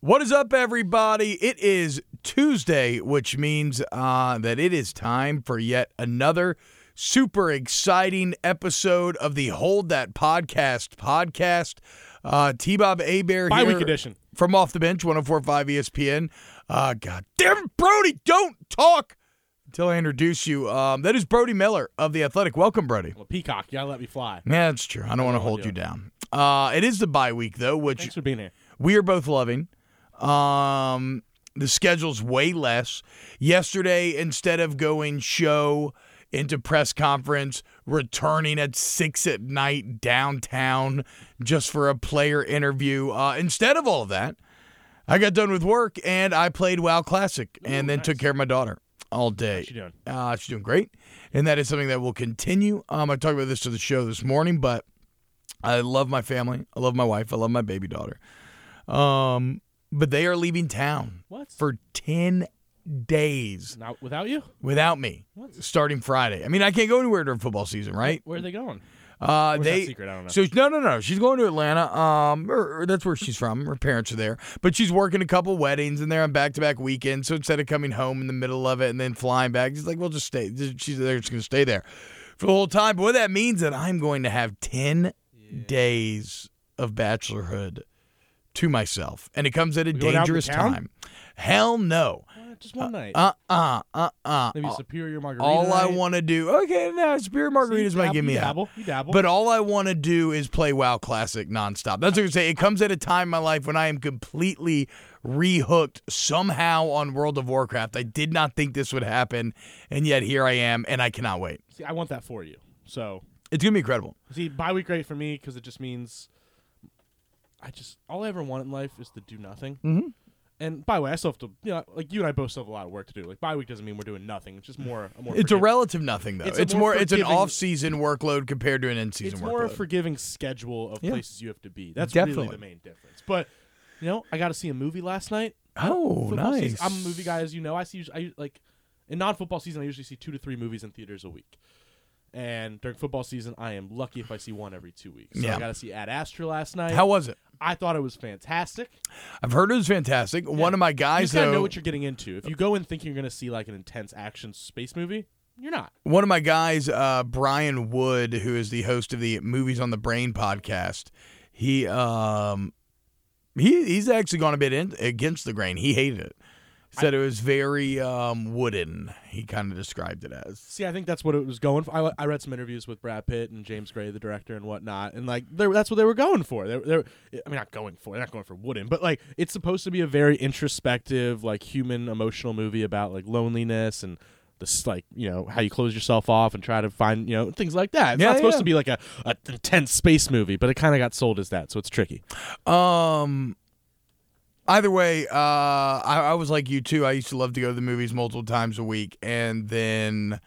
What is up, everybody? It is Tuesday, which means uh, that it is time for yet another super exciting episode of the Hold That Podcast podcast. Uh, T Bob Hebert Bye here week edition. from Off the Bench, 1045 ESPN. Uh, God damn it, Brody, don't talk until I introduce you. Um, that is Brody Miller of The Athletic. Welcome, Brody. Well, Peacock, you gotta let me fly. Yeah, that's true. I don't want to hold to you down. Uh, it is the bye week, though, which Thanks for being here. We are both loving. Um, the schedule's way less. Yesterday, instead of going show into press conference, returning at six at night downtown just for a player interview, uh, instead of all of that, I got done with work and I played WoW Classic and then took care of my daughter all day. How's she doing? Uh, she's doing great, and that is something that will continue. Um, I talked about this to the show this morning, but I love my family. I love my wife. I love my baby daughter. Um, but they are leaving town What? for ten days Not without you? without me, What? starting Friday. I mean, I can't go anywhere during football season, right? Where are they going? Uh, Where's they secret? I don't know. so no, no, no. She's going to Atlanta. Um, or, or that's where she's from. Her parents are there, but she's working a couple weddings and they're on back to back weekends. So instead of coming home in the middle of it and then flying back, she's like, "We'll just stay." She's they're just going to stay there for the whole time. But what that means that I'm going to have ten days of bachelorhood to myself, and it comes at a going out to dangerous town? time. Hell no. Uh, just one night. Uh uh uh uh. Maybe superior margarita. All I night. want to do, okay, now Spirit Margaritas might give me you a dabble. You dabble. but all I want to do is play WoW Classic nonstop. That's what I'm saying. It comes at a time in my life when I am completely rehooked somehow on World of Warcraft. I did not think this would happen, and yet here I am, and I cannot wait. see, I want that for you. So, It's gonna be incredible. see, bye week great for me because it just means I just all I ever want in life is to do nothing. Mm-hmm. And by the way, I still have to, you know, like you and I both still have a lot of work to do. Like bye week doesn't mean we're doing nothing. It's just more. A more It's a relative nothing though. It's It's, more. more It's an off-season workload compared to an in-season It's workload. more a forgiving schedule of Yeah. places you have to be. That's Definitely. really the main difference. But you know, I got to see a movie last night. oh, Football nice. season- I'm a movie guy, as you know. I see. I like in non-football season. I usually see two to three movies in theaters a week. And during football season, I am lucky if I see one every two weeks. So Yeah. I got to see Ad Astra last night. How was it? I thought it was fantastic. I've heard it was fantastic. One of my guys gotta though. know what you're getting into. If you go in thinking you're going to see like an intense action space movie, you're not. one of my guys, uh, Brian Wood, who is the host of the Movies on the Brain podcast, he um he he's actually gone a bit in, against the grain. He hated it. Said it was very um, wooden. He kind of described it as. See, I think that's what it was going for. I, I read some interviews with Brad Pitt and James Gray, the director, and whatnot, and like that's what they were going for. They're, they're, I mean, not going for. They're not going for wooden, but like it's supposed to be a very introspective, like human, emotional movie about like loneliness and this, like you know, how you close yourself off and try to find you know things like that. It's Yeah, not supposed yeah. to be like a, a intense space movie, but it kind of got sold as that, so it's tricky. Um. Either way, uh, I, I was like you too. I used to love to go to the movies multiple times a week, and then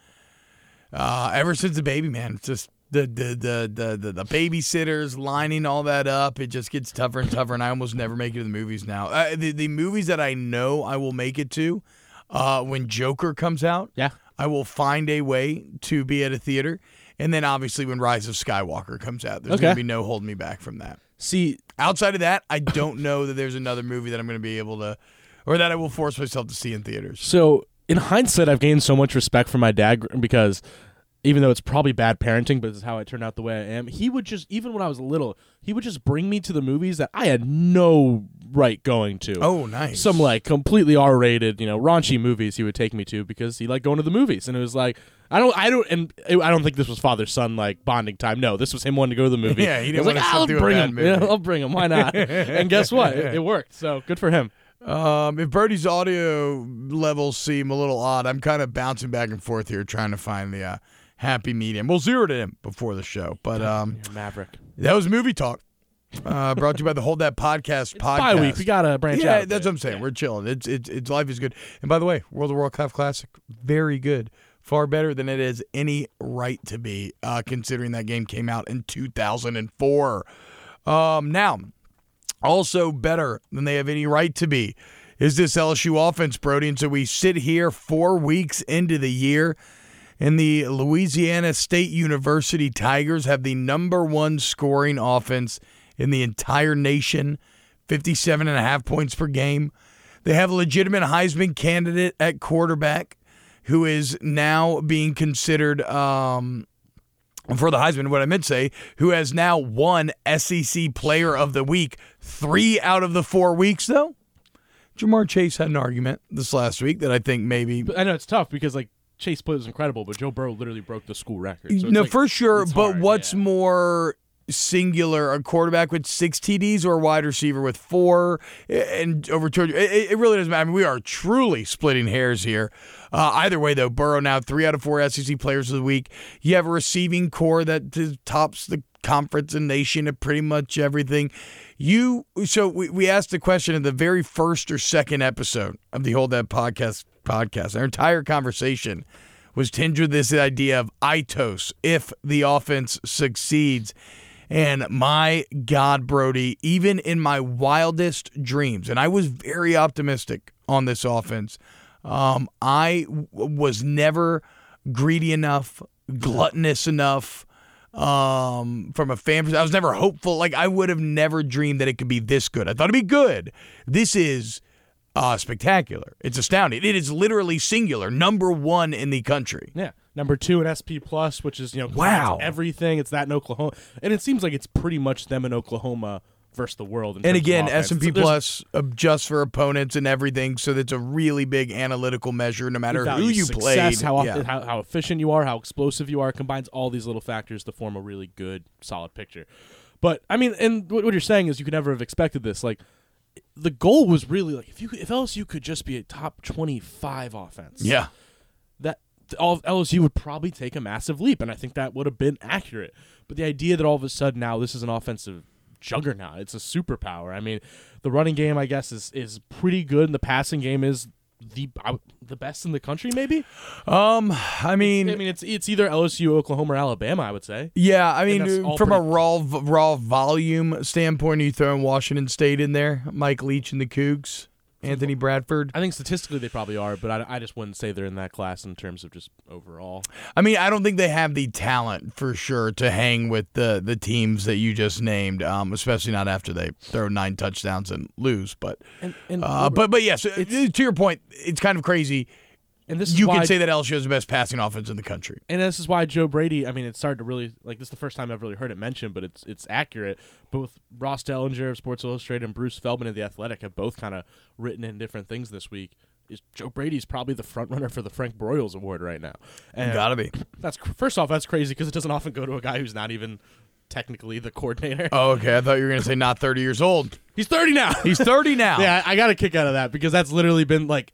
uh, ever since the baby, man, it's just the the, the the the the babysitters lining all that up. It just gets tougher and tougher, and I almost never make it to the movies now. Uh, the the movies that I know I will make it to, uh, when Joker comes out, Yeah. I will find a way to be at a theater, and then obviously when Rise of Skywalker comes out, there's Okay. gonna be no holding me back from that. See, Outside of that, I don't know that there's another movie that I'm going to be able to, or that I will force myself to see in theaters. So in hindsight, I've gained so much respect for my dad because even though it's probably bad parenting, but this is how I turned out the way I am. He would just, even when I was little, he would just bring me to the movies that I had no right going to. Oh, nice. Some like completely R-rated, you know, raunchy movies he would take me to because he liked going to the movies, and it was like I don't, I don't, and I don't think this was father son like bonding time. No, this was him wanting to go to the movie. Yeah, he didn't was wanna like, I'll bring him. Yeah. I'll bring him. Why not? and guess what? It, it worked. So good for him. Um, if Birdie's audio levels seem a little odd, I'm kind of bouncing back and forth here trying to find the uh, happy medium. We'll zero it in before the show, but um, Maverick. that was movie talk. Uh, brought to you by the Hold That Podcast It's podcast. bye week. We gotta branch yeah, out. a that's what I'm saying. Yeah. We're chilling. It's, it's it's life is good. And by the way, World of Warcraft Classic, very good. Far better than it has any right to be, uh, considering that game came out in 2004. Um, now, also better than they have any right to be is this LSU offense, Brody. And so we sit here four weeks into the year, and the Louisiana State University Tigers have the number one scoring offense in the entire nation 57 and a half points per game. They have a legitimate Heisman candidate at quarterback who is now being considered um, for the Heisman. What I meant to say, who has now won SEC Player of the Week three out of the four weeks, though. Ja'Marr Chase had an argument this last week that I think maybe. But I know it's tough because like Chase play was incredible, but Joe Burrow literally broke the school record. So no, like- for sure. But hard, what's yeah. more singular, a quarterback with six TDs or a wide receiver with four and over two? It, it really doesn't matter. I mean, we are truly splitting hairs here. Uh, either way, though, Burrow now three out of four SEC players of the week. You have a receiving corps that tops the conference and nation at pretty much everything. You so we, we asked the question in the very first or second episode of the Hold That podcast podcast. Our entire conversation was tinged with this idea of itos if the offense succeeds. And my God, Brody, even in my wildest dreams, and I was very optimistic on this offense, um, I w- was never greedy enough, gluttonous enough um, from a fan. I was never hopeful. Like, I would have never dreamed that it could be this good. I thought it'd be good. This is uh, spectacular. It's astounding. It is literally singular, number one in the country. Yeah, number two in SP Plus, which is you know Wow. everything. It's that in Oklahoma, and it seems like it's pretty much them in Oklahoma versus the world. And again. S and P Plus uh, adjusts for opponents and everything, so that's a really big analytical measure. No matter who you success, played, how, Yeah. how how efficient you are, how explosive you are, combines all these little factors to form a really good, solid picture. But I mean, and what what you're saying is you could never have expected this. Like, the goal was really like if you could, if LSU could just be a top 25 offense, yeah. that all LSU would probably take a massive leap, and I think that would have been accurate. But the idea that all of a sudden now this is an offensive juggernaut, it's a superpower. I mean, the running game I guess is is pretty good, and the passing game is the I- the best in the country, maybe. Um, I mean, I mean, it's it's either LSU, Oklahoma, or Alabama. I would say. yeah, I mean, from a raw raw volume standpoint, are you throwing Washington State in there? Mike Leach and the Cougs, Anthony Bradford. I think statistically they probably are, but I, I just wouldn't say they're in that class in terms of just overall. I mean, I don't think they have the talent for sure to hang with the the teams that you just named, um, especially not after they throw nine touchdowns and lose. But And and uh, but but yes, to your point, it's kind of crazy. And this is You can say that LSU has the best passing offense in the country. and this is why Joe Brady. I mean, it started to really like this is the first time I've really heard it mentioned, but it's it's accurate. Both Ross Dellenger of Sports Illustrated and Bruce Feldman of the Athletic have both kind of written in different things this week. Is Joe Brady's probably the front runner for the Frank Broyles Award right now? And Gotta be. that's first off, that's crazy because it doesn't often go to a guy who's not even technically the coordinator. Oh, okay. I thought you were gonna say not thirty years old. He's thirty now. He's thirty now. Yeah, I got a kick out of that because that's literally been like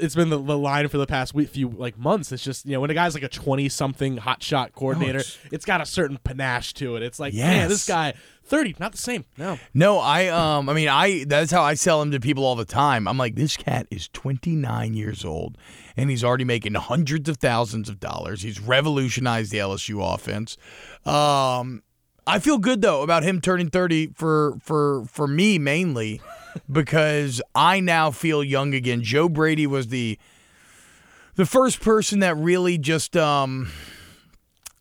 it's been the, the line for the past week, few like months. It's just you know when a guy's like a twenty something hotshot coordinator, it's- it's got a certain panache to it. It's like man, this guy thirty, not the same. No, No, I um I mean I that's how I sell him to people all the time. I'm like this cat is 29 years old and he's already making hundreds of thousands of dollars. He's revolutionized the LSU offense. Um I feel good though about him turning 30 for for for me mainly because I now feel young again. Joe Brady was the the first person that really just um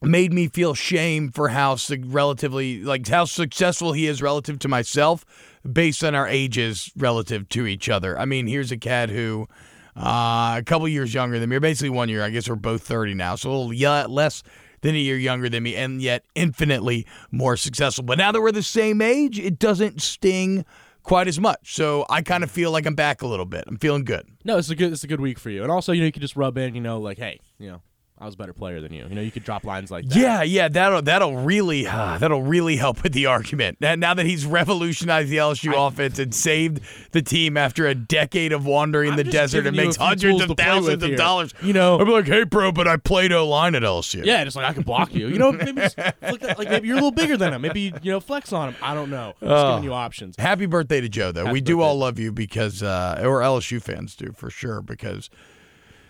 made me feel shame for how relatively like how successful he is relative to myself based on our ages relative to each other. I mean, here's a cat who uh, a couple years younger than me, or basically one year. I guess we're both 30 now, so a little less than a year younger than me, and yet infinitely more successful. But now that we're the same age, it doesn't sting quite as much. So I kind of feel like I'm back a little bit. I'm feeling good. no, it's a good it's a good week for you. And also, you know, you can just rub in, you know, like hey, you know, I was a better player than you. You know, you could drop lines like that. Yeah, yeah, that'll that'll really uh, that'll really help with the argument. Now, now that he's revolutionized the LSU offense and saved the team after a decade of wandering I'm the desert and makes hundreds of thousands of here. dollars. You know, I'll be like, hey, bro, but I played O line at LSU. Yeah, just like I can block you. You know, maybe at, like maybe you're a little bigger than him. Maybe you know flex on him. I don't know. I'm just giving you options. Happy birthday to Joe, though. Happy we do all love you because, uh, or LSU fans do for sure. Because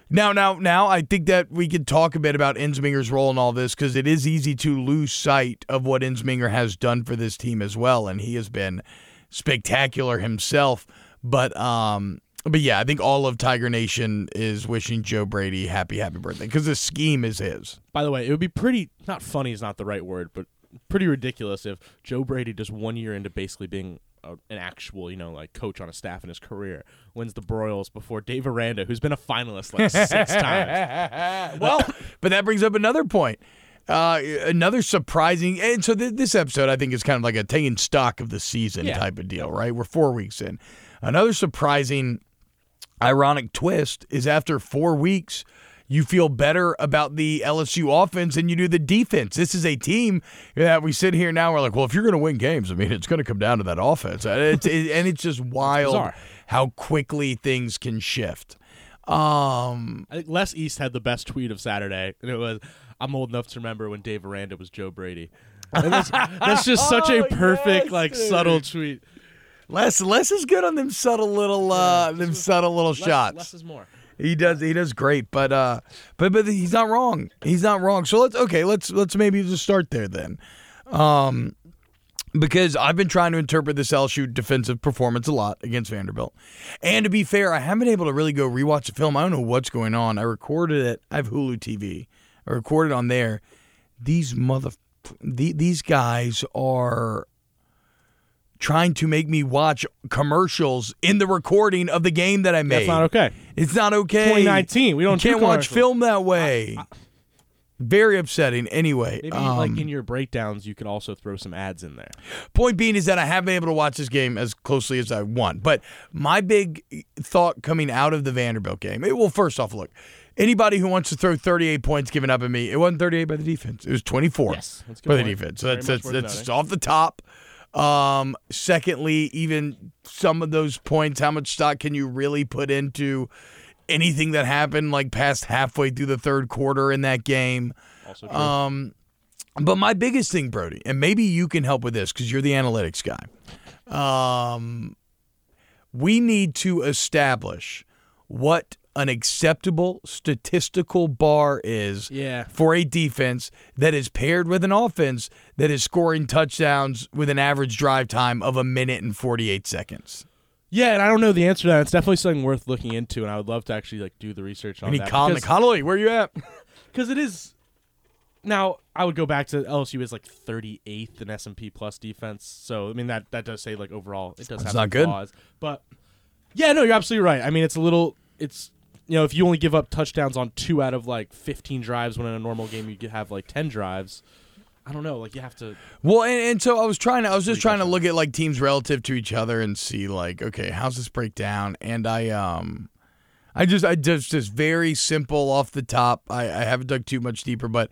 now, now, now, I think that we could talk a bit about Ensminger's role in all this because it is easy to lose sight of what Ensminger has done for this team as well, and he has been spectacular himself. But, um, but yeah, I think all of Tiger Nation is wishing Joe Brady happy, happy birthday because the scheme is his. By the way, it would be pretty not funny is not the right word, but pretty ridiculous if Joe Brady just one year into basically being a, an actual, you know, like coach on a staff in his career wins the Broyles before Dave Aranda, who's been a finalist like six times. well, but that brings up another point. Uh, another surprising, and so th- this episode I think is kind of like a taking stock of the season Yeah. type of deal, right? We're four weeks in. Another surprising, ironic twist is after four weeks, you feel better about the LSU offense than you do the defense. This is a team that we sit here now. We're like, well, if you're going to win games, I mean, it's going to come down to that offense, and it's, it, and it's just wild bizarre. how quickly things can shift. Um, I think Les East had the best tweet of Saturday, and it was, "I'm old enough to remember when Dave Aranda was Joe Brady." That's, that's just such a Oh, perfect, yes, like, dude. subtle tweet. Les Les is good on them subtle little uh them subtle little Less, shots. less is more. He does he does great, but uh but but he's not wrong. He's not wrong. So let's okay, let's let's maybe just start there then. Um because I've been trying to interpret this LSU defensive performance a lot against Vanderbilt. And to be fair, I haven't been able to really go rewatch the film. I don't know what's going on. I recorded it. I have Hulu TV. I recorded on there. These mother the, these guys are trying to make me watch commercials in the recording of the game that I made. That's not okay. It's not okay. 2019, we don't You can't watch film that way. Very upsetting. Anyway, Maybe um, like in your breakdowns, you could also throw some ads in there. point being is that I haven't been able to watch this game as closely as I want. But my big thought coming out of the Vanderbilt game, it, well, first off, look, anybody who wants to throw 38 points given up at me, it wasn't 38 by the defense. It was 24 Yes, that's by the defense. So Very that's that's, that's off the top. Um, secondly, even some of those points, how much stock can you really put into anything that happened like past halfway through the third quarter in that game? Also true. Um, but my biggest thing, Brody, and maybe you can help with this because you're the analytics guy. Um, we need to establish what an acceptable statistical bar is Yeah. for a defense that is paired with an offense that is scoring touchdowns with an average drive time of a minute and 48 seconds. Yeah, and I don't know the answer to that. It's definitely something worth looking into, and I would love to actually like do the research on Any that. Colin where are you at? because it is. Now I would go back to LSU is like 38th in S and P plus defense. So I mean that that does say like overall it does That's have not good. flaws. But yeah, no, you're absolutely right. I mean it's a little it's you know if you only give up touchdowns on two out of like 15 drives when in a normal game you could have like 10 drives. I don't know. Like you have to. Well, and, and so I was trying to, I was just trying to look at like teams relative to each other and see like, okay, how's this break down? And I, um, I just, I just, just very simple off the top. I, I haven't dug too much deeper, but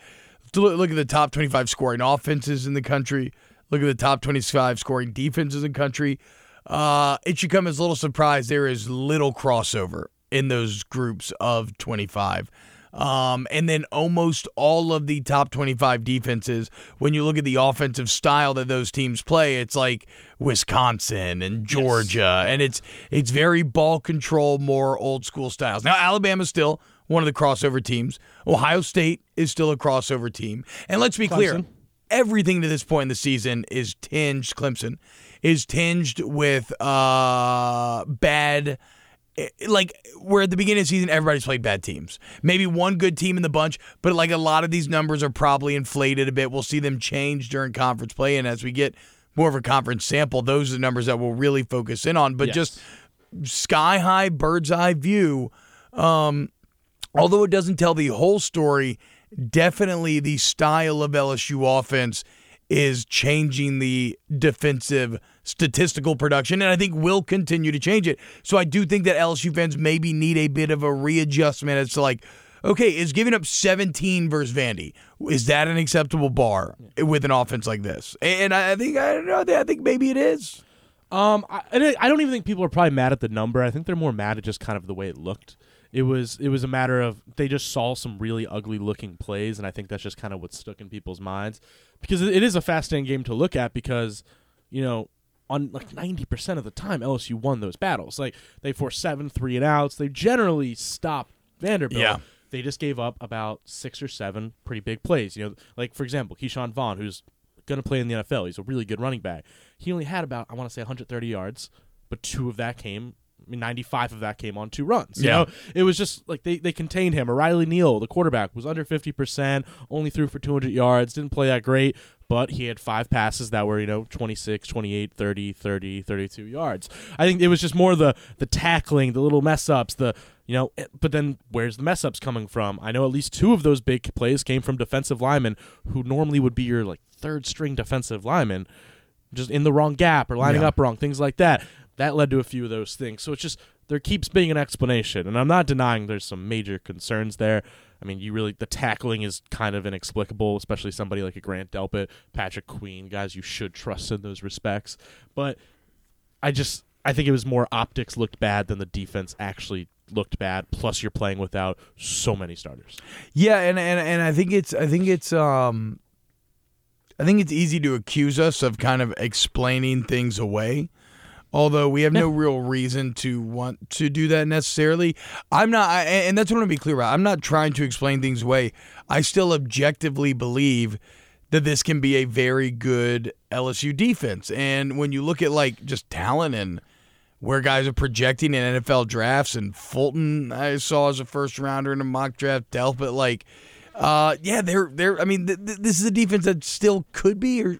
to look, look at the top 25 scoring offenses in the country. Look at the top 25 scoring defenses in the country. Uh, it should come as a little surprise there is little crossover in those groups of 25. Um, and then almost all of the top 25 defenses, when you look at the offensive style that those teams play, it's like Wisconsin and Georgia, and it's it's very ball control, more old school styles. Now Alabama's still one of the crossover teams. Ohio State is still a crossover team, and let's be clear, everything to this point in the season is tinged. Clemson is tinged with uh bad like where at the beginning of the season everybody's played bad teams. Maybe one good team in the bunch, but like a lot of these numbers are probably inflated a bit. We'll see them change during conference play, and as we get more of a conference sample, those are the numbers that we'll really focus in on. But Yes. just sky high, bird's eye view. Um, although it doesn't tell the whole story, definitely the style of LSU offense is changing the defensive statistical production, and I think will continue to change it. So I do think that LSU fans maybe need a bit of a readjustment as to like, okay, is giving up 17 versus Vandy is that an acceptable bar with an offense like this? And I think I don't know. I think maybe it is. Um, I, I don't even think people are probably mad at the number. I think they're more mad at just kind of the way it looked. It was it was a matter of they just saw some really ugly looking plays, and I think that's just kind of what stuck in people's minds because it is a fascinating game to look at because you know on like ninety percent of the time LSU won those battles. Like they forced seven three and outs. They generally stopped Vanderbilt. Yeah. They just gave up about six or seven pretty big plays. You know, like for example, Ke'Shawn Vaughn, who's going to play in the NFL. He's a really good running back. He only had about I want to say 130 yards, but two of that came I mean, 95 of that came on two runs. You Yeah. know, it was just like they, they contained him. Riley Neal, the quarterback, was under 50%, only threw for 200 yards, didn't play that great, but he had five passes that were, you know, 26, 28, 30, 30, 32 yards. I think it was just more the the tackling, the little mess ups, the you know, eh, but then where's the mess ups coming from? I know at least two of those big plays came from defensive linemen who normally would be your like third string defensive lineman, just in the wrong gap or lining Yeah. up wrong, things like that. That led to a few of those things. So it's just there keeps being an explanation, and I'm not denying there's some major concerns there. I mean, you really the tackling is kind of inexplicable, especially somebody like a Grant Delpit, Patrick Queen, guys you should trust in those respects. But I just I think it was more optics looked bad than the defense actually looked bad. Plus, you're playing without so many starters. Yeah, and, and and I think it's I think it's um I think it's easy to accuse us of kind of explaining things away. Although we have no real reason to want to do that necessarily. I'm not I, and that's what I want to be clear about. I'm not trying to explain things away. I still objectively believe that this can be a very good LSU defense. And when you look at like just talent and where guys are projecting in NFL drafts, and Fulton I saw as a first rounder in a mock draft, Delp, but like, uh, yeah, they're they're. I mean, th- th- this is a defense that still could be or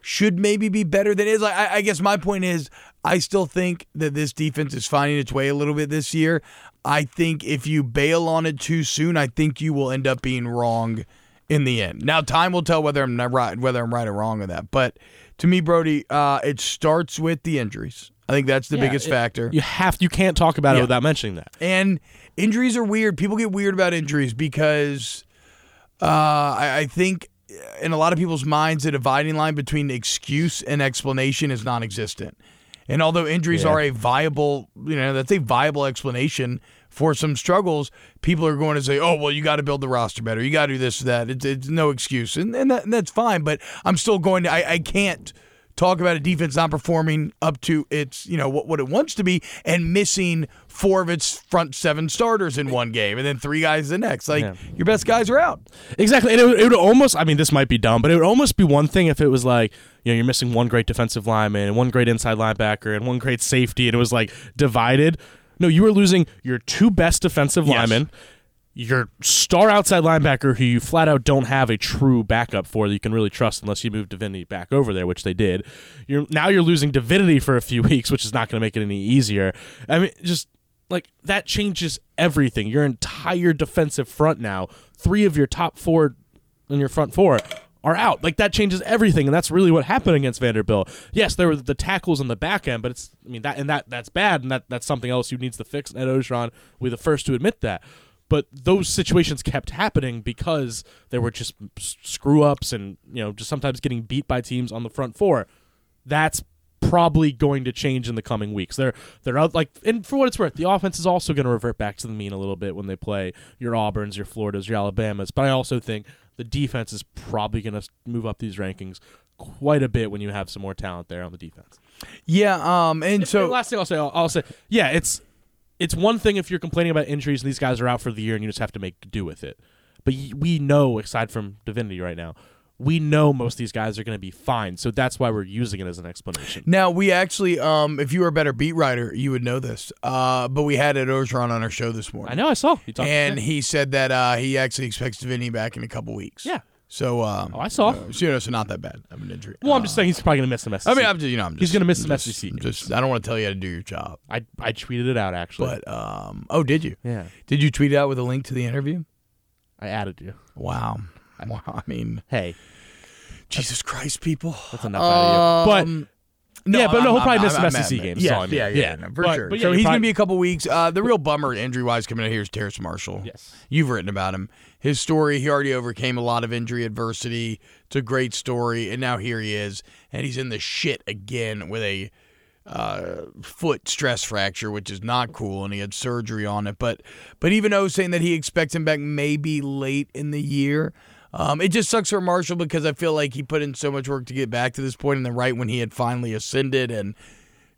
should maybe be better than it is. I, I guess my point is, I still think that this defense is finding its way a little bit this year. I think if you bail on it too soon, I think you will end up being wrong in the end. Now, time will tell whether I'm not right, whether I'm right or wrong on that. But to me, Brody, uh, it starts with the injuries. I think that's the Yeah, biggest it- factor. You have you can't talk about it without mentioning that. And injuries are weird. People get weird about injuries because uh, I, I think in a lot of people's minds, the dividing line between excuse and explanation is non existent. And although injuries Yeah. are a viable, you know, that's a viable explanation for some struggles, people are going to say, oh, well, you got to build the roster better. You got to do this, that. It's, it's no excuse. And, and, that, and that's fine. But I'm still going to, I, I can't talk about a defense not performing up to its, you know, what, what it wants to be and missing four of its front seven starters in one game and then three guys the next. Like, Yeah. your best guys are out. Exactly. And it would, it would almost, I mean, this might be dumb, but it would almost be one thing if it was like, you know, you're missing one great defensive lineman and one great inside linebacker and one great safety, and it was like divided. No, you were losing your two best defensive Yes. linemen, your star outside linebacker who you flat out don't have a true backup for that you can really trust unless you move Divinity back over there, which they did. You're now you're losing Divinity for a few weeks, which is not going to make it any easier. I mean, just like that changes everything. Your entire defensive front now, three of your top four in your front four are out. Like that changes everything, and that's really what happened against Vanderbilt. Yes, there were the tackles in the back end, but it's I mean that and that that's bad, and that that's something else you needs to fix. And Ed Orgeron, we're the first to admit that. But those situations kept happening because there were just screw ups and you know just sometimes getting beat by teams on the front four. That's probably going to change in the coming weeks. They're they're out like and for what it's worth, the offense is also going to revert back to the mean a little bit when they play your Auburns, your Floridas, your Alabamas. But I also think the defense is probably going to move up these rankings quite a bit when you have some more talent there on the defense. Yeah. Um. And So so last thing I'll say, I'll, I'll say, yeah, it's it's one thing if you're complaining about injuries and these guys are out for the year and you just have to make do with it. But we know, aside from Divinity right now, we know most of these guys are going to be fine. So that's why we're using it as an explanation. Now we actually, um, if you were a better beat writer, you would know this. Uh, but we had Ed Orgeron on our show this morning, I know, I saw. And he said that uh, he actually expects Divinity back in a couple weeks. Yeah. So, um, Oh, I saw. uh, so, you know, so not that bad of an injury. Well, I'm Uh, just saying he's probably going to miss the SEC. I mean, I'm just, you know, I'm just, He's gonna miss I'm just, SEC Just, I don't want to tell you how to do your job, I I tweeted it out actually. but um, oh, did you? yeah, Did you tweet it out with a link to the interview? I added you. Wow. Wow. I mean, Hey, Jesus Christ, people. that's enough out of you. Um, no, Yeah, but no, I'm- he'll probably I'm- miss some I'm- SEC I'm- games, that's all I Yeah, mean. yeah, Yeah. yeah, for But- sure. but yeah, so you're he's gonna be a couple weeks. Uh, the real bummer injury wise coming out here is Terrace Marshall. Yes, You've written about him. His story, he already overcame a lot of injury adversity. It's a great story. And now here he is. And he's in the shit again with a uh, foot stress fracture, which is not cool. And he had surgery on it. But but even though saying that he expects him back maybe late in the year. Um, it just sucks for Marshall because I feel like he put in so much work to get back to this point, and then right when he had finally ascended and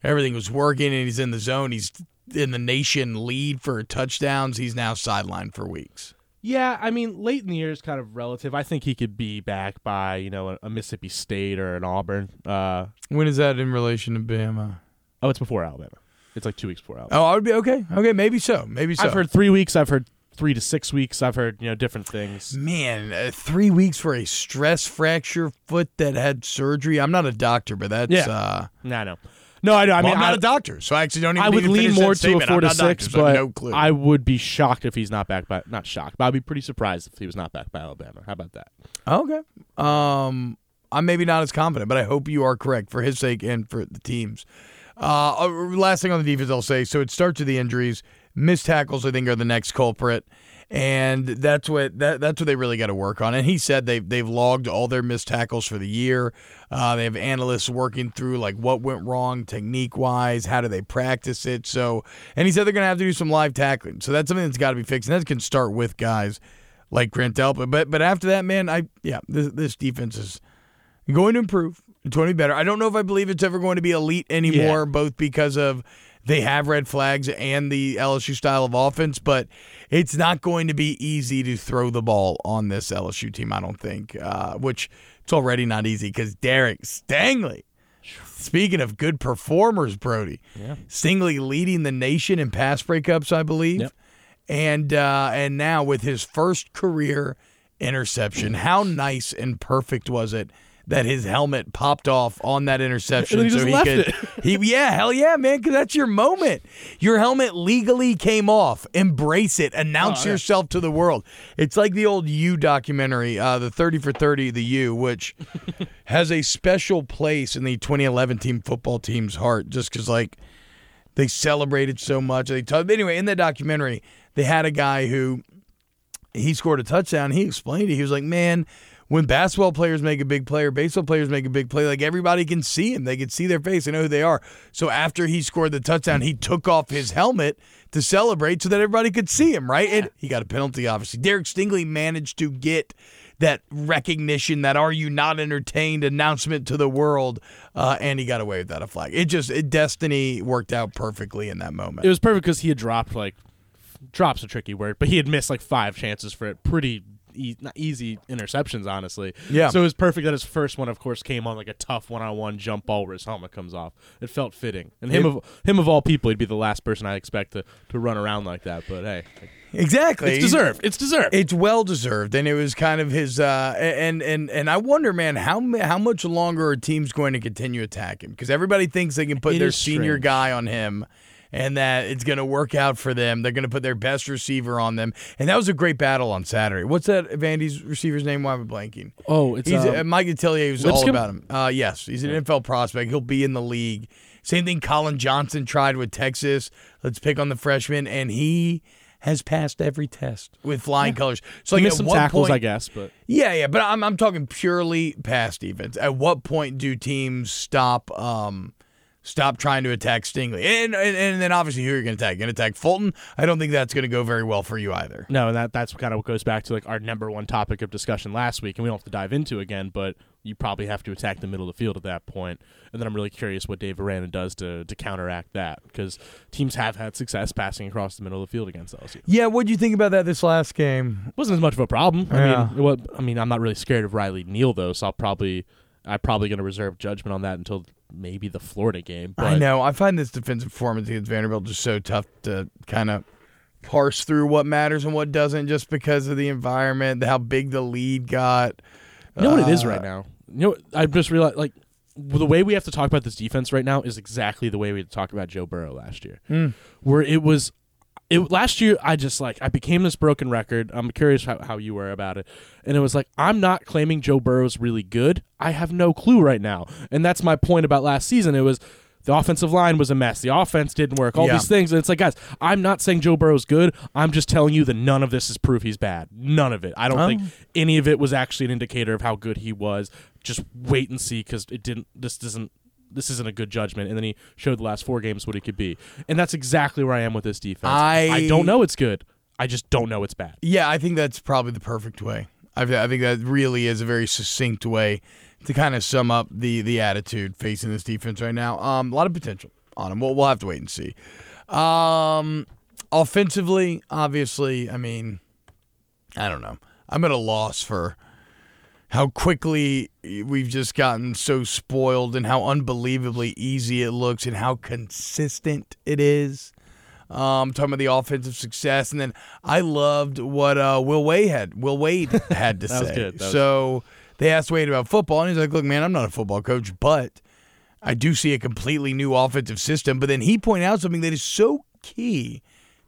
everything was working, and he's in the zone, he's in the nation lead for touchdowns. He's now sidelined for weeks. yeah. I mean, late in the year is kind of relative. I think he could be back by you know a, a Mississippi State or an Auburn. Uh, When is that in relation to Bama? oh, it's before Alabama. It's like two weeks before Alabama. Oh, I would be okay. Okay, maybe so. Maybe so. I've heard three weeks. I've heard three to six weeks. I've heard you know different things. Man, uh, three weeks for a stress fracture foot that had surgery. I'm not a doctor, but that's. Yeah. Uh, No, no, no. I know. I well, mean, I'm not I, a doctor, so I actually don't even. I would lean more to a four to doctor, six, so I but have no clue. I would be shocked if he's not back by. Not shocked, but I'd be pretty surprised if he was not back by Alabama. How about that? Okay. Um, I'm maybe not as confident, but I hope you are correct for his sake and for the team's. Uh, uh, last thing on the defense, I'll say. So it starts with the injuries. Missed tackles, I think, are the next culprit, and that's what that, that's what they really got to work on. And he said they've they've logged all their missed tackles for the year. Uh, they have analysts working through like what went wrong technique wise, how do they practice it. So, and he said they're gonna have to do some live tackling. So that's something that's got to be fixed, and that can start with guys like Grant Delpit. But but after that, man, I yeah, this, this defense is going to improve. It's going to be better. I don't know if I believe it's ever going to be elite anymore, Yeah. both because of they have red flags and the LSU style of offense, but it's not going to be easy to throw the ball on this LSU team, I don't think, uh, which it's already not easy because Derek Stingley, speaking of good performers, Brody, Yeah. Stingley leading the nation in pass breakups, I believe. Yep. And uh, and now with his first career interception, how nice and perfect was it that his helmet popped off on that interception he so just he left could he yeah, hell yeah, man, cuz that's your moment. Your helmet legally came off. Embrace it. Announce Oh, yeah. yourself to the world. It's like the old U documentary, uh, the 30 for 30 the U, which has a special place in the 2011 team football team's heart just cuz like they celebrated so much. They talked anyway in that documentary. They had a guy who he scored a touchdown. He explained it. He was like, "Man, when basketball players make a big play or baseball players make a big play, like everybody can see him. They can see their face. They know who they are. So after he scored the touchdown, he took off his helmet to celebrate so that everybody could see him. Right? And he got a penalty. Obviously, Derek Stingley managed to get." That recognition, that "Are you not entertained?" announcement to the world, uh, and he got away without a flag. It just it, destiny worked out perfectly in that moment. It was perfect because he had dropped like drops a tricky word, but he had missed like five chances for it. Pretty e- not easy interceptions, honestly. Yeah. So it was perfect that his first one, of course, came on like a tough one-on-one jump ball where his helmet comes off. It felt fitting, and him It- of him of all people, he'd be the last person I expect to to run around like that. But hey, exactly, it's deserved. It's deserved. It's well deserved, and it was kind of his. Uh, and and and I wonder, man, how how much longer are teams going to continue attacking? Because everybody thinks they can put It their senior strange. guy on him, and that it's going to work out for them. They're going to put their best receiver on them, and that was a great battle on Saturday. What's that Vandy's receiver's name? Why am I blanking? oh, it's He's um, uh, Mike Detillier was all about him. Uh, yes, he's an NFL prospect. He'll be in the league. Same thing Collin Johnson tried with Texas. Let's pick on the freshman, and he has passed every test with flying colors. So he like missed some what tackles, point, I guess, but yeah, yeah, but I'm I'm talking purely pass defense. At what point do teams stop um stop trying to attack Stingley? And and, and then obviously who you're going to attack? Going to attack Fulton? I don't think that's going to go very well for you either. No, and that that's kind of what goes back to like our number one topic of discussion last week, and we don't have to dive into again. But you probably have to attack the middle of the field at that point. point, and then I'm really curious what Dave Aranda does to to counteract that because teams have had success passing across the middle of the field against LSU. Yeah, what do you think about that this last game? wasn't as much of a problem. I Yeah. mean, what I mean, I'm not really scared of Riley Neal though, so I'll probably I'm probably going to reserve judgment on that until maybe the Florida game. But I know. I find this defensive performance against Vanderbilt just so tough to kind of parse through what matters and what doesn't just because of the environment, how big the lead got. You know what it is Uh, right now? You know, what- I just realized like the way we have to talk about this defense right now is exactly the way we had to talk about Joe Burrow last year, Hmm. where it was. It, last year, I just like I became this broken record. I'm curious how, how you were about it, and it was like I'm not claiming Joe Burrow's really good. I have no clue right now, and that's my point about last season. It was the offensive line was a mess. The offense didn't work. All Yeah. these things, and it's like, guys, I'm not saying Joe Burrow's good. I'm just telling you that none of this is proof he's bad. None of it. I don't Oh. think any of it was actually an indicator of how good he was. Just wait and see because it didn't. This doesn't. This isn't a good judgment. And then he showed the last four games what he could be, and that's exactly where I am with this defense. I- don't know it's good. I just don't know it's bad. Yeah, I think that's probably the perfect way. I, I think that really is a very succinct way to kind of sum up the the attitude facing this defense right now. Um, a lot of potential on them. We'll, we'll have to wait and see. Um, offensively, obviously, I mean, I don't know. I'm at a loss for how quickly we've just gotten so spoiled and how unbelievably easy it looks and how consistent it is. Um, talking about the offensive success, and then I loved what uh, Will Wade had. Will Wade had to say. was good. That was- so they asked Wade about football, and he's like, "Look, man, I'm not a football coach, but I do see a completely new offensive system." But then he pointed out something that is so key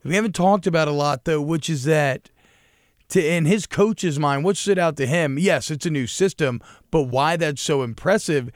we haven't talked about a lot, though, which is that to in his coach's mind, what stood out to him, yes, it's a new system, but why that's so impressive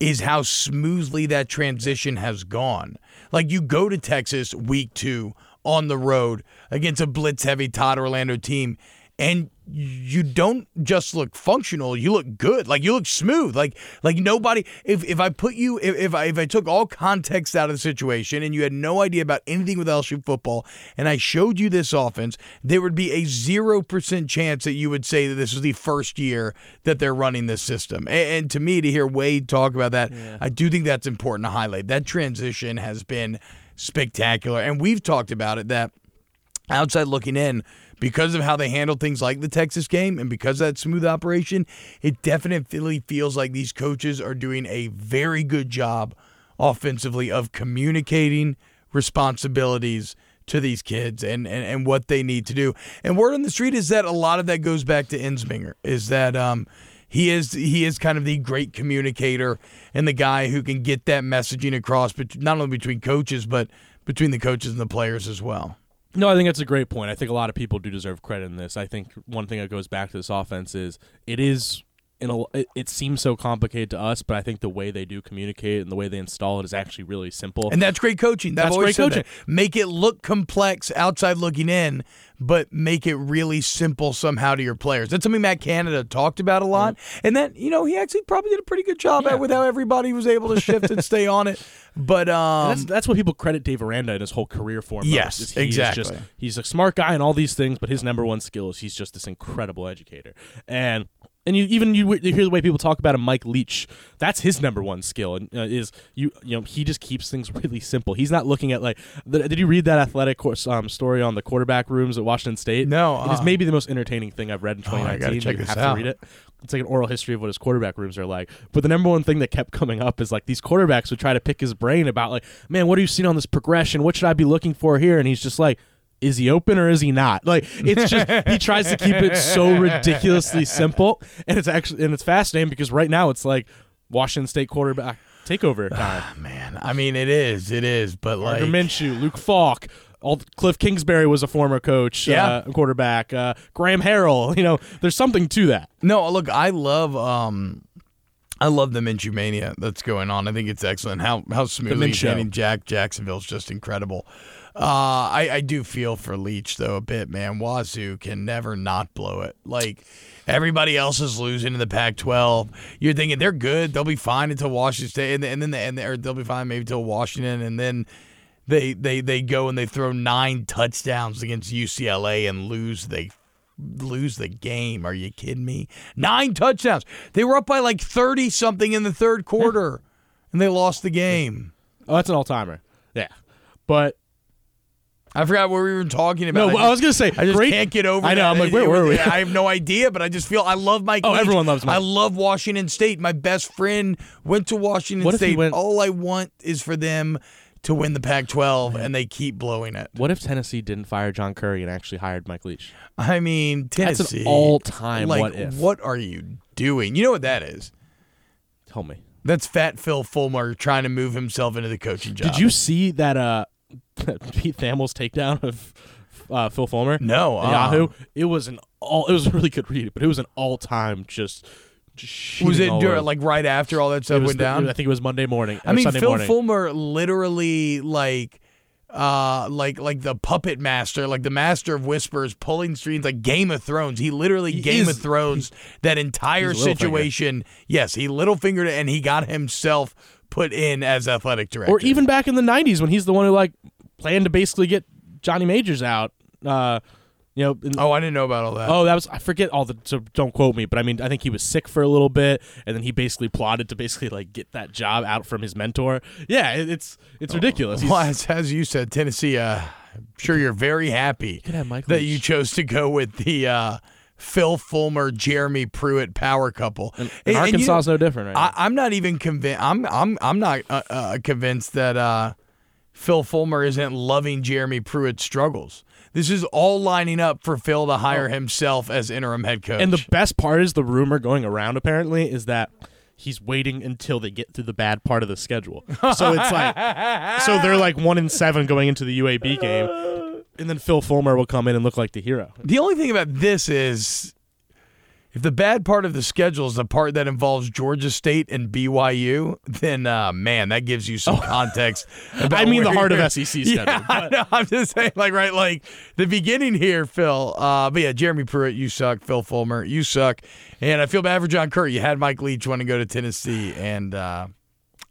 is how smoothly that transition has gone. Like you go to Texas week two on the road against a blitz heavy Todd Orlando team, and you don't just look functional, you look good. Like you look smooth. Like like nobody if if I put you if, if I if I took all context out of the situation and you had no idea about anything with LSU football and I showed you this offense, there would be a zero percent chance that you would say that this is the first year that they're running this system. And, and to me, to hear Wade talk about that, I do think that's important to highlight. That transition has been spectacular. And we've talked about it that outside looking in, because of how they handle things like the Texas game and because of that smooth operation, it definitely feels like these coaches are doing a very good job offensively of communicating responsibilities to these kids and, and, and what they need to do. And word on the street is that a lot of that goes back to Ensminger, is that um, he is he is kind of the great communicator and the guy who can get that messaging across, but not only between coaches, but between the coaches and the players as well. No, I think that's a great point. I think a lot of people do deserve credit in this. I think one thing that goes back to this offense is it is in a it, it seems so complicated to us, but I think the way they do communicate and the way they install it is actually really simple. And that's great coaching. That's great said that. Make it look complex outside looking in, but make it really simple somehow to your players. That's something Matt Canada talked about a lot. And that, you know, he actually probably did a pretty good job Yeah. at with how everybody was able to shift and stay on it. But um, that's that's what people credit Dave Aranda in his whole career for. most, Yes, he exactly. just, he's a smart guy and all these things, but his number one skill is he's just this incredible educator. And and you even you, you hear the way people talk about him, Mike Leach. That's his number one skill, and uh, is you you know he just keeps things really simple. He's not looking at like. The, did you read that athletic course, um, story on the quarterback rooms at Washington State? No, it is uh. maybe the most entertaining thing I've read in 2019. Oh, I 2019. gotta check you this have out. to read it. It's like an oral history of what his quarterback rooms are like. But the number one thing that kept coming up is like these quarterbacks would try to pick his brain about like, man, what are you seeing on this progression? What should I be looking for here? And he's just like, is he open or is he not? Like it's just he tries to keep it so ridiculously simple, and it's actually and it's fascinating because right now it's like Washington State quarterback takeover time. man, I mean, it is, it is, but like, Gardner Minshew, Luke Falk. All, Cliff Kingsbury was a former coach, Yeah. uh, quarterback. Uh, Graham Harrell. You know, there's something to that. No, look, I love um I love the Minshew mania that's going on. I think it's excellent. How how smoothly he's Jack Jacksonville's just incredible. Uh I, I do feel for Leach though a bit, man. Wazoo can never not blow it. Like everybody else is losing in the Pac-12. You're thinking they're good, they'll be fine until Washington State, and, and then they, and they, or they'll be fine maybe until Washington, and then they they they go and they throw nine touchdowns against UCLA and lose. They lose the game. Are you kidding me? Nine touchdowns. They were up by like 30 something in the third quarter and they lost the game. Oh, that's an all timer. Yeah, but I forgot what we were talking about. no, about. I, was gonna say I just great. can't get over I know. that. I'm like, where were we? I have no idea, but I just feel I love Mike Oh, Leach. everyone loves Mike. I love Washington State. My best friend went to Washington What State. went- All I want is for them to win the Pac-12 and they keep blowing it. What if Tennessee didn't fire John Currie and actually hired Mike Leach? I mean, That's Tennessee. an all-time like, what if. What are you doing? You know what that is? Tell me. That's Fat Phil Fulmer trying to move himself into the coaching job. Did you see that uh, Pete Thamel's takedown of uh, Phil Fulmer? No, uh, Yahoo. It was an all. It was a really good read, but it was an all-time just. just Was it during, like right after all that stuff went the- down? I think it was Monday morning. I mean, Sunday Phil morning. Fulmer literally like uh like like the puppet master like the master of whispers pulling strings like game of thrones he literally He game is- of thrones that entire situation yes he little fingered it and he got himself put in as athletic director or even back in the '90s when he's the one who like planned to basically get Johnny Majors out. Uh, you know. in- oh i didn't know about all that Oh, that was I forget all the so don't quote me, but I mean I think he was sick for a little bit, and then he basically plotted to basically like get that job out from his mentor. Yeah, it, it's it's ridiculous. He's- well as, as you said tennessee uh I'm sure you're very happy Mike that you chose to go with the uh Phil Fulmer, Jeremy Pruitt power couple. And, And- and you Arkansas know, is no different right. I, I'm not even convinced. I'm I'm I'm not uh, uh, convinced that uh, Phil Fulmer isn't loving Jeremy Pruitt's struggles. This is all lining up for Phil to hire himself as interim head coach. Oh. And the best part is the rumor going around apparently is that he's waiting until they get through the bad part of the schedule. So it's like so they're like one in seven going into the UAB game, and then Phil Fulmer will come in and look like the hero. The only thing about this is if the bad part of the schedule is the part that involves Georgia State and BYU, then uh, man, that gives you some context. about Oh. I mean the heart of SEC schedule. Yeah, know. I'm just saying, like, right, like the beginning here, Phil. Uh, but yeah, Jeremy Pruitt, you suck. Phil Fulmer, you suck. And I feel bad for John Currie. You had Mike Leach want to go to Tennessee, and uh,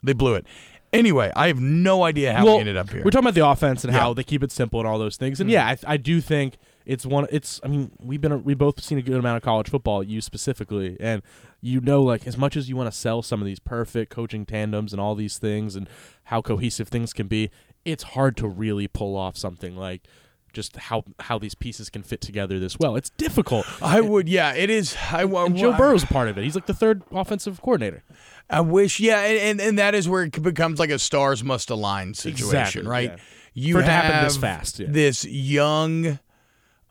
they blew it. Anyway, I have no idea how well, we ended up here. We're talking about the offense and Yeah. how they keep it simple and all those things. And yeah, I, I do think it's one. It's I mean we've been we both seen a good amount of college football. You specifically, and you know like as much as you want to sell some of these perfect coaching tandems and all these things and how cohesive things can be, it's hard to really pull off something like just how how these pieces can fit together this well. It's difficult. I would, yeah, it is. I, I, And Joe Burrow's a part of it. He's like the third offensive coordinator. I wish, yeah, and, and, and that is where it becomes like a stars must align situation, Exactly, right? yeah. You For it to have happen this fast, yeah. this young,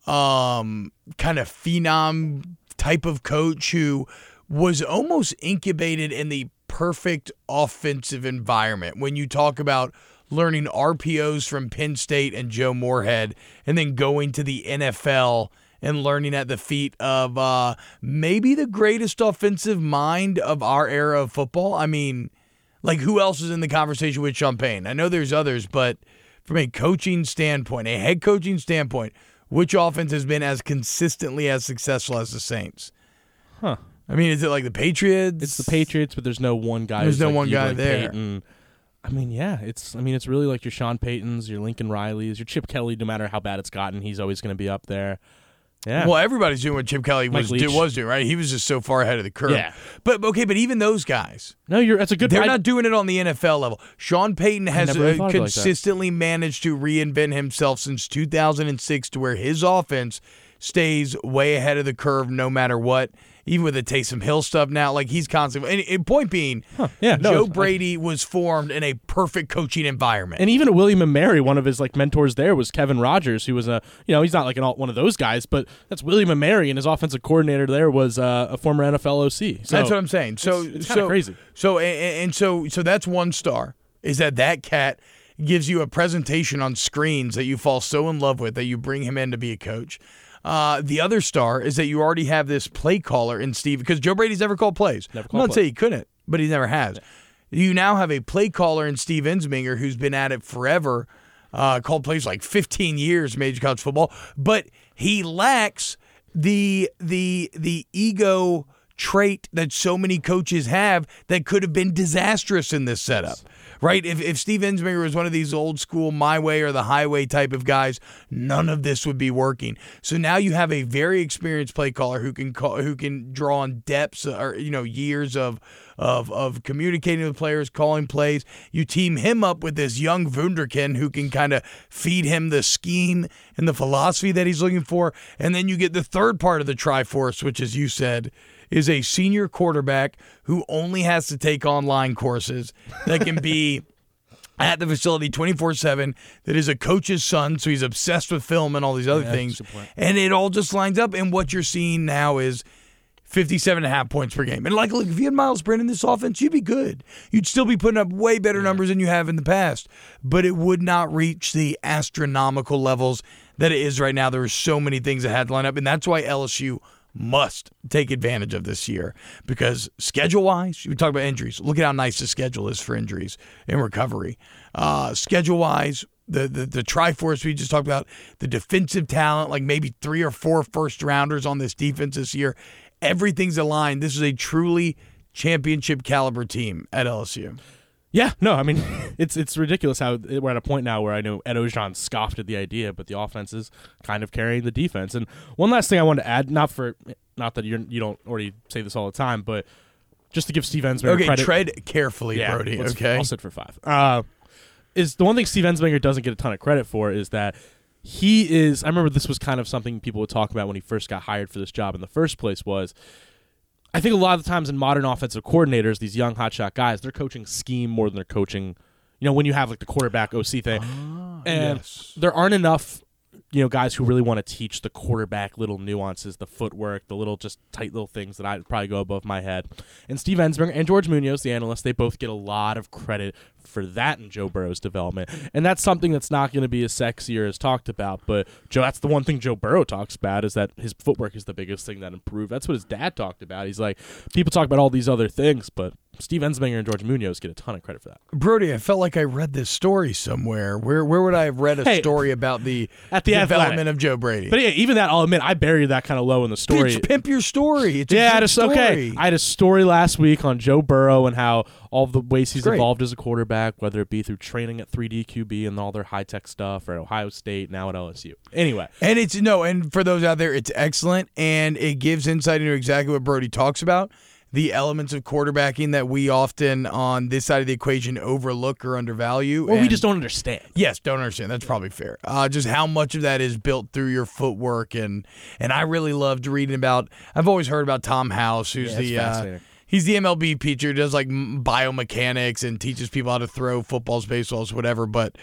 um, kind of phenom type of coach who was almost incubated in the perfect offensive environment. When you talk about learning RPOs from Penn State and Joe Moorhead, and then going to the NFL and learning at the feet of uh, maybe the greatest offensive mind of our era of football. I mean, like who else is in the conversation with Sean Payton? I know there's others, but from a coaching standpoint, a head coaching standpoint, which offense has been as consistently as successful as the Saints? Huh. I mean, is it like the Patriots? It's the Patriots, but there's no one guy. There's no like one guy like there. Peyton. I mean, yeah, it's. I mean, it's really like your Sean Paytons, your Lincoln Rileys, your Chip Kelly. No matter how bad it's gotten, he's always going to be up there. Yeah. Well, everybody's doing what Chip Kelly Mike was, Leach. do, was doing, right? He was just so far ahead of the curve. Yeah. But okay, but even those guys, no, you're. That's a good. they're I- not doing it on the NFL level. Sean Payton has really uh, it like consistently managed to reinvent himself since 2006 to where his offense stays way ahead of the curve no matter what. Even with the Taysom Hill stuff now, like he's constantly. And, and point being, Yeah. No. Joe I- Brady was formed in a perfect coaching environment. and even William and Mary, one of his like mentors there was Kevin Rogers, who was a you know he's not like an one of those guys, but that's William and Mary, and his offensive coordinator there was uh, a former NFL OC. So That's what I'm saying. So it's- it's so crazy. So and, and so so that's one star. Is that that cat gives you a presentation on screens that you fall so in love with that you bring him in to be a coach. Uh, the other star is that you already have this play caller in Steve because Joe Brady's never called plays. Never I'm called not plays. saying he couldn't, but he never has. You now have a play caller in Steve Ensminger who's been at it forever, uh, called plays like 15 years major college football, but he lacks the the the ego trait that so many coaches have that could have been disastrous in this setup. Right? If, if Steve Ensminger was one of these old school my way or the highway type of guys, none of this would be working. So now you have a very experienced play caller who can call, who can draw on depths uh, or you know years of of of communicating with players, calling plays. You team him up with this young Wunderkind who can kind of feed him the scheme and the philosophy that he's looking for, and then you get the third part of the Triforce, which, as you said, is a senior quarterback who only has to take online courses that can be at the facility 24-7 that is a coach's son so he's obsessed with film and all these other Yeah, things that's a good point. and it all just lines up and what you're seeing now is 57 and a half points per game. And like look if you had myles brennan in this offense you'd be good. You'd still be putting up way better numbers than you have in the past. But it would not reach the astronomical levels that it is right now. There are so many things that had to line up and that's why lsu must take advantage of this year because schedule wise, we talk about injuries. Look at how nice the schedule is for injuries and recovery. Uh, schedule wise, the, the the Triforce we just talked about, the defensive talent, like maybe three or four first rounders on this defense this year. Everything's aligned. This is a truly championship caliber team at LSU. Yeah, no, I mean it's it's ridiculous how we're at a point now where I know Ed Orgeron scoffed at the idea, but the offense is kind of carrying the defense. And one last thing I wanted to add, not for not that you're you don't already say this all the time, but just to give Steve Ensminger Okay, credit. tread carefully, yeah, Brody. Okay. I'll sit for five. Uh, is the one thing Steve Ensminger doesn't get a ton of credit for is that he is. I remember this was kind of something people would talk about when he first got hired for this job in the first place. Was I think a lot of the times in modern offensive coordinators, these young hotshot guys, they're coaching scheme more than they're coaching. You know, when you have like the quarterback OC thing, ah, and yes. there aren't enough you know guys who really want to teach the quarterback little nuances the footwork the little just tight little things that i'd probably go above my head. And steve ensminger and george munoz the analyst they both get a lot of credit for that in joe burrow's development. And that's something that's not going to be as sexy or as talked about but joe that's the one thing joe burrow talks about is that his footwork is the biggest thing that improved. That's what his dad talked about. He's like people talk about all these other things but Steve Ensminger and George Munoz get a ton of credit for that. Brody, I felt like I read this story somewhere. Where where would I have read a Hey, story about the at the development Athletic. of Joe Brady? But yeah, even that, I'll admit, I buried that kind of low in the story. Bitch, pimp your story. It's yeah, I good had a, story. okay. I had a story last week on Joe Burrow and how all the ways he's evolved as a quarterback, whether it be through training at 3D QB and all their high tech stuff, or at Ohio State, now at LSU. Anyway, And it's no, and for those out there, it's excellent, and it gives insight into exactly what Brody talks about. The elements of quarterbacking that we often on this side of the equation overlook or undervalue. or we just don't understand. Yes, don't understand. That's probably fair. Uh, just how much of that is built through your footwork, and and I really loved reading about. I've always heard about Tom House, who's Yeah, the uh. He's the MLB pitcher, does like biomechanics and teaches people how to throw footballs, baseballs, whatever. But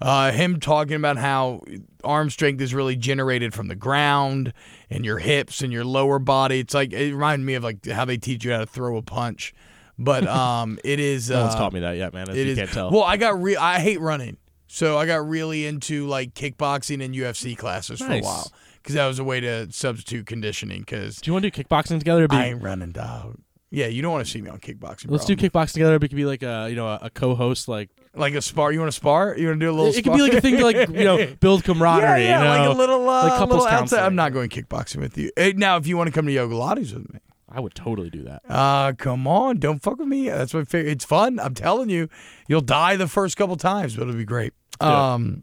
uh, him talking about how arm strength is really generated from the ground and your hips and your lower body. It's like it reminded me of like how they teach you how to throw a punch. But um, it is. No one's uh, taught me that yet, man. As it you is. can't tell. Well, I got re- I hate running, so I got really into like kickboxing and UFC classes for a while because that was a way to substitute conditioning. Because do you want to do kickboxing together? Be- I ain't running, dog. Yeah, you don't want to see me on kickboxing. let's bro. do kickboxing together. It could be like a you know a, a co-host like like a spar. You want to spar? You want to do a little? it could be like a thing to like you know build camaraderie. yeah, yeah, you know? like a little, uh, like couples little outside. I'm not going kickboxing with you. Eh, Now, if you want to come to Yoga Lattes with me, I would totally do that. uh, come on, don't fuck with me. That's what it's fun. I'm telling you, you'll die the first couple times, but it'll be great. Um,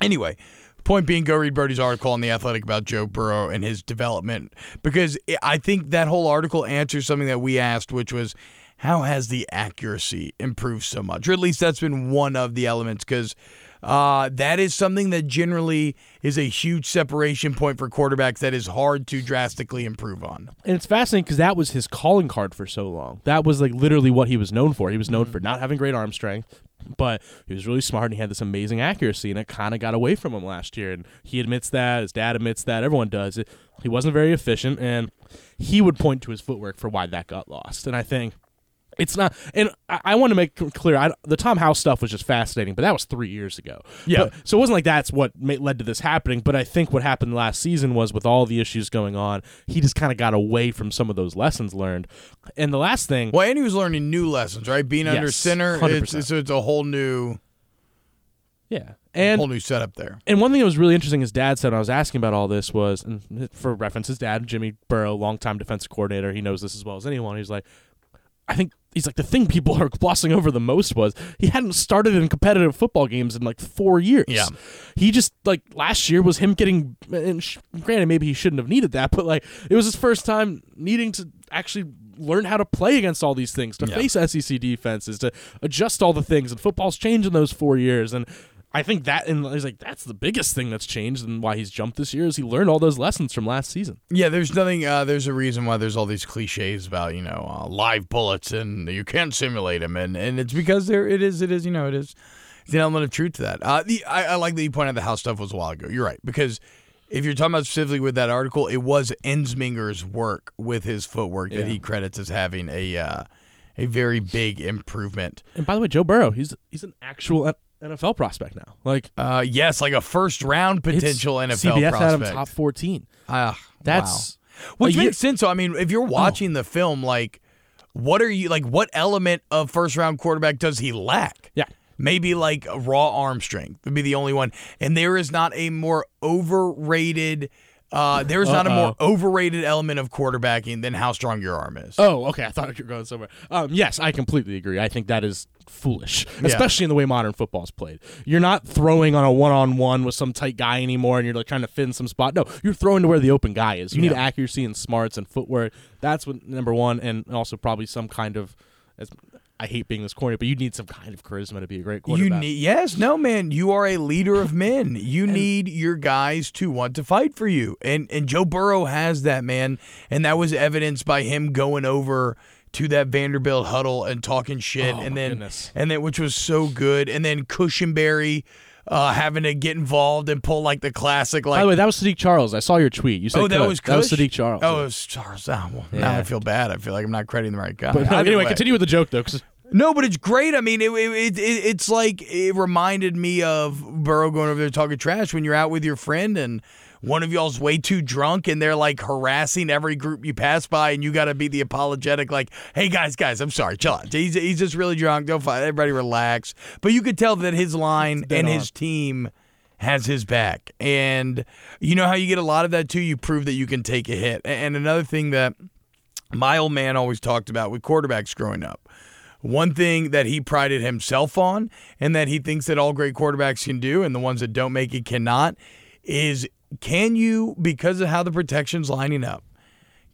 anyway, point being, go read Brody's article on the Athletic about Joe Burrow and his development because I- think that whole article answers something that we asked, which was. How has the accuracy improved so much? Or at least that's been one of the elements because uh, that is something that generally is a huge separation point for quarterbacks that is hard to drastically improve on. And it's fascinating because that was his calling card for so long. That was like literally what he was known for. He was known for not having great arm strength, but he was really smart and he had this amazing accuracy, and it kind of got away from him last year. And he admits that, his dad admits that, everyone does. It, he wasn't very efficient, and he would point to his footwork for why that got lost. And I think. It's not, and I, I want to make clear. I, the Tom House stuff was just fascinating, but that was three years ago. Yeah. But- so it wasn't like that's what ma- led to this happening. But I think what happened last season was with all the issues going on, he just kind of got away from some of those lessons learned. And the last thing, Well, and he was learning new lessons, right? Being under center, 100%. it's, so it's a whole new, yeah, and whole new setup there. and one thing that was really interesting, his dad said when I was asking about all this was, and for reference, his dad, Jimmy Burrow, longtime defensive coordinator, he knows this as well as anyone. He's like, I think he's like the thing people are glossing over the most was he hadn't started in competitive football games in like four years. Yeah. he just like last year was him getting. And sh- granted, maybe he shouldn't have needed that, but like it was his first time needing to actually learn how to play against all these things, to Yeah. face SEC defenses, to adjust all the things. And football's changed in those four years, and I think that and he's like that's the biggest thing that's changed and why he's jumped this year is he learned all those lessons from last season. Yeah, there's nothing. Uh, there's a reason why there's all these cliches about you know uh, live bullets and you can't simulate them, and and it's because there it is. It is you know it is. the element of truth to that. Uh, the I, I like that you pointed out the house stuff was a while ago. You're right because if you're talking about specifically with that article, it was Ensminger's work with his footwork that he credits as having a uh, a very big improvement. And by the way, Joe Burrow, he's he's an actual NFL prospect now. Like Uh, yes, like a first round potential NFL CBS prospect. had him top fourteen. Ah, That's wow. which makes sense. So I mean, if you're watching the film, like, what are you like? What element of first round quarterback does he lack? Yeah. Maybe like raw arm strength would be the only one, and there is not a more overrated. Uh, there is not a more overrated element of quarterbacking than how strong your arm is. Oh, okay. I thought you were going somewhere. Um, yes, I completely agree. I think that is foolish, especially in the way modern football is played. You're not throwing on a one-on-one with some tight guy anymore, and you're like trying to fit in some spot. No, you're throwing to where the open guy is. You need accuracy and smarts and footwork. That's what number one, and also probably some kind of. As, I hate being this corny, but you need some kind of charisma to be a great quarterback. You need yes, no man. You are a leader of men. You need your guys to want to fight for you, and and Joe Burrow has that man, and that was evidenced by him going over to that Vanderbilt huddle and talking shit, Oh, and then goodness. and then which was so good, and then Cushenberry uh, having to get involved and pull like the classic like By the way, that was Saahdiq Charles. I saw your tweet. You said Oh, that Kush. was that was Saahdiq Charles. Oh, it was Charles. Oh, well, now I feel bad. I feel like I'm not crediting the right guy. but Either anyway, way. continue with the joke though. 'cause- No, but it's great. I mean, it, it, it, it's like it reminded me of Burrow going over there talking trash when you're out with your friend and one of y'all's way too drunk and they're like harassing every group you pass by and you got to be the apologetic, like, hey guys, guys, I'm sorry, chill out. He's, he's just really drunk. Don't fight. Everybody relax. But you could tell that his line and his team has his back. And you know how you get a lot of that too? You prove that you can take a hit. And another thing that my old man always talked about with quarterbacks growing up. One thing that he prided himself on and that he thinks that all great quarterbacks can do and the ones that don't make it cannot is can you, because of how the protection's lining up,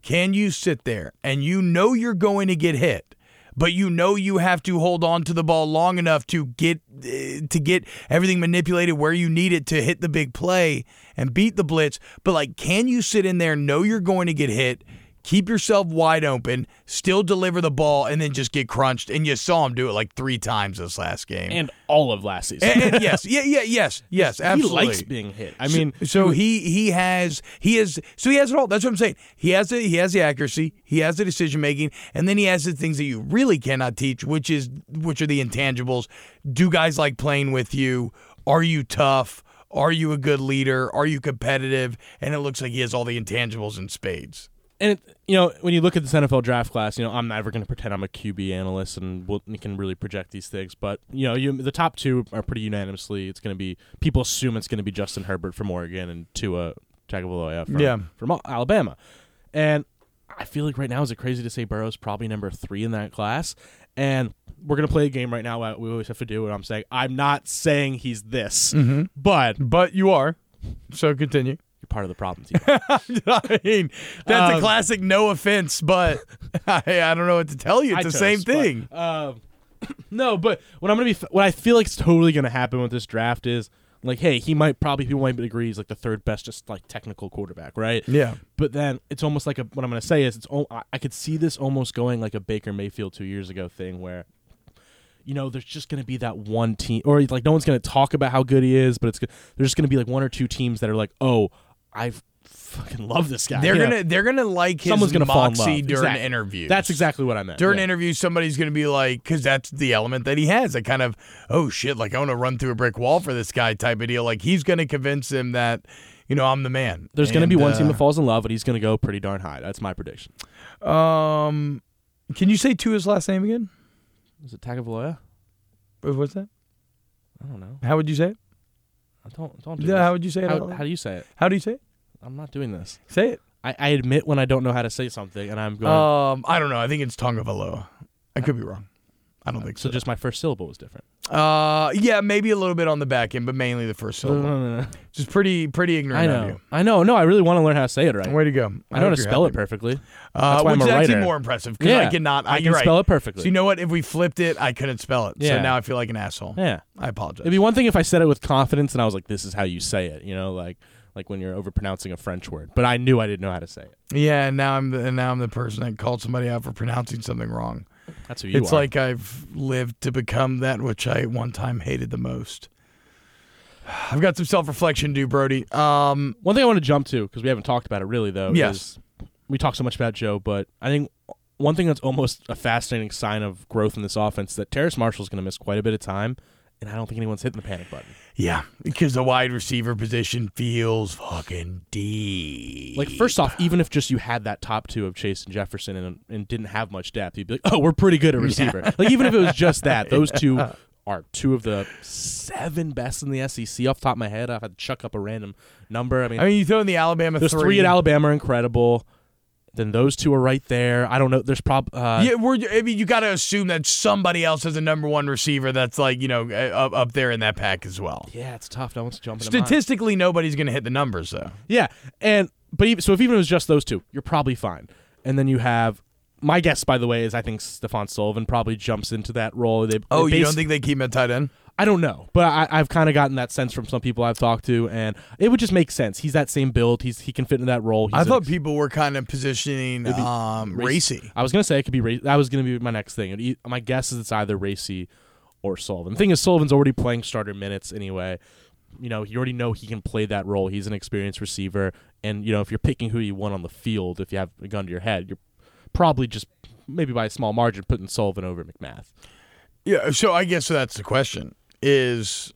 can you sit there and you know you're going to get hit, but you know you have to hold on to the ball long enough to get uh, to get everything manipulated where you need it to hit the big play and beat the blitz. But like, can you sit in there, know you're going to get hit? Keep yourself wide open, still deliver the ball, and then just get crunched. And you saw him do it like three times this last game. and all of last season. And- and yes, yeah, yeah, yes, yes, absolutely. he likes being hit. I mean, so he he has he has so he has it all. That's what I'm saying. He has the he has the accuracy, he has the decision making, and then he has the things that you really cannot teach, which is which are the intangibles. Do guys like playing with you? Are you tough? Are you a good leader? Are you competitive? And it looks like he has all the intangibles in spades. And it, you know when you look at this NFL draft class, you know I'm never going to pretend I'm a QB analyst and we'll, we can really project these things. But you know, you, the top two are pretty unanimously. It's going to be people assume it's going to be Justin Herbert from Oregon and Tua Tagovailoa from Yeah. from Alabama, and I feel like right now is it crazy to say Burrow's probably number three in that class, and we're gonna play a game right now. We always have to do what I'm saying. I'm not saying he's this, mm-hmm. but But you are. So continue. You're part of the problem. I mean, that's a Um, classic no offense, but I, I don't know what to tell you. It's I the chose, same but, thing. um, no, but what I'm gonna be, what I feel like is totally gonna happen with this draft is like, hey, he might probably people might agree he's like the third best, just like technical quarterback, right? yeah. But then it's almost like a, what I'm gonna say is it's I- could see this almost going like a Baker Mayfield two years ago thing where. You know, there's just going to be that one team, or like no one's going to talk about how good he is, but it's there's just going to be like one or two teams that are like, oh, I fucking love this guy. They're You know? gonna they're gonna like his Someone's gonna fall in love. during Exactly. interviews. That's exactly what I meant. during yeah. interviews. Somebody's gonna be like, because that's the element that he has. A kind of oh shit, like I want to run through a brick wall for this guy type of deal. Like he's gonna convince him that you know I'm the man. There's going to be And, one team uh, that falls in love, but he's going to go pretty darn high. That's my prediction. Um, can you say to his last name again? Is it Tagovailoa? What's that? I don't know. How would you say it? I don't don't do Yeah, this. how would you say it? How, how do you say it? How do you say it? I'm not doing this. Say it. I, I admit when I don't know how to say something, and I'm going. Um, I don't know. I think it's Tonga Valoa. I could be wrong. I don't think so so. just my first syllable was different. Uh, yeah, maybe a little bit on the back end, but mainly the first syllable. no no Just pretty, pretty ignorant I of know. you. I know. No, I really want to learn how to say it right. Way to go. I know how to spell it perfectly. Uh, That's why which is actually more impressive because I cannot. I, I can right. spell it perfectly. So you know what? If we flipped it, I couldn't spell it. So Yeah. now I feel like an asshole. yeah. I apologize. It'd be one thing if I said it with confidence and I was like, "This is how you say it," you know, like like when you're overpronouncing a French word. But I knew I didn't know how to say it. yeah, and now I'm the, and now I'm the person that called somebody out for pronouncing something wrong. That's who you it's are. like I've lived to become that which I one time hated the most. I've got some self reflection to do, Brody. Um, One thing I want to jump to because we haven't talked about it really though. Yes. Is we talk so much about Joe, but I think one thing that's almost a fascinating sign of growth in this offense is that Terrace Marshall's going to miss quite a bit of time, and I don't think anyone's hitting the panic button. yeah, because the wide receiver position feels fucking deep. Like first off, even if just you had that top two of Chase and Jefferson and, and didn't have much depth, you'd be like, oh, we're pretty good at receiver. Like even if it was just that, those two are two of the seven best in the SEC. Off the top of my head, I had to chuck up a random number. I mean, I mean, you throw in the Alabama there's three at Alabama are incredible. Then those two are right there. I don't know. There's prob. Uh, Yeah, we're. I mean, you got to assume that somebody else has a number one receiver that's like you know uh, up up there in that pack as well. Yeah, it's tough. No one's jumping. to. Statistically, nobody's going to hit the numbers though. Yeah, and but even, so if even it was just those two, you're probably fine. And then you have my guess, by the way, is I think Stephon Sullivan probably jumps into that role. They, Oh, they you don't think they keep him at tight end? I don't know, but I, I've kind of gotten that sense from some people I've talked to, and it would just make sense. He's that same build. He's he can fit into that role. He's I thought ex- people were kind of positioning um, Race- racy. I was gonna say it could be. Ra- that was gonna be my next thing. My guess is it's either Racey or Sullivan. The thing is, Sullivan's already playing starter minutes anyway. You know, you already know he can play that role. He's an experienced receiver, and you know if you're picking who you want on the field, if you have a gun to your head, you're probably just maybe by a small margin putting Sullivan over McMath. Yeah, so I guess that's the question: is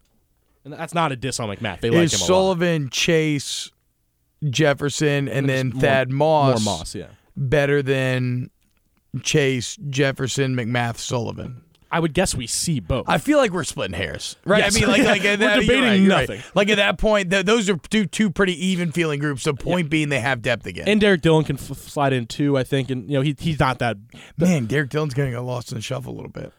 And that's not a diss on McMath. They like him a lot. Sullivan, Chase, Jefferson, and then More- Thad Moss, More Moss, yeah. better than Chase, Jefferson, McMath, Sullivan? I would guess we see both. I feel like we're splitting hairs, right? Yes. I mean, like, like We're that, you're debating right, you're right. nothing. Like at that point, th- those are two two pretty even feeling groups. The point being, they have depth again. and Derrick Dillon can f- slide in too, I think, and you know he he's not that Man, Derrick Dillon's getting lost in the shuffle a little bit.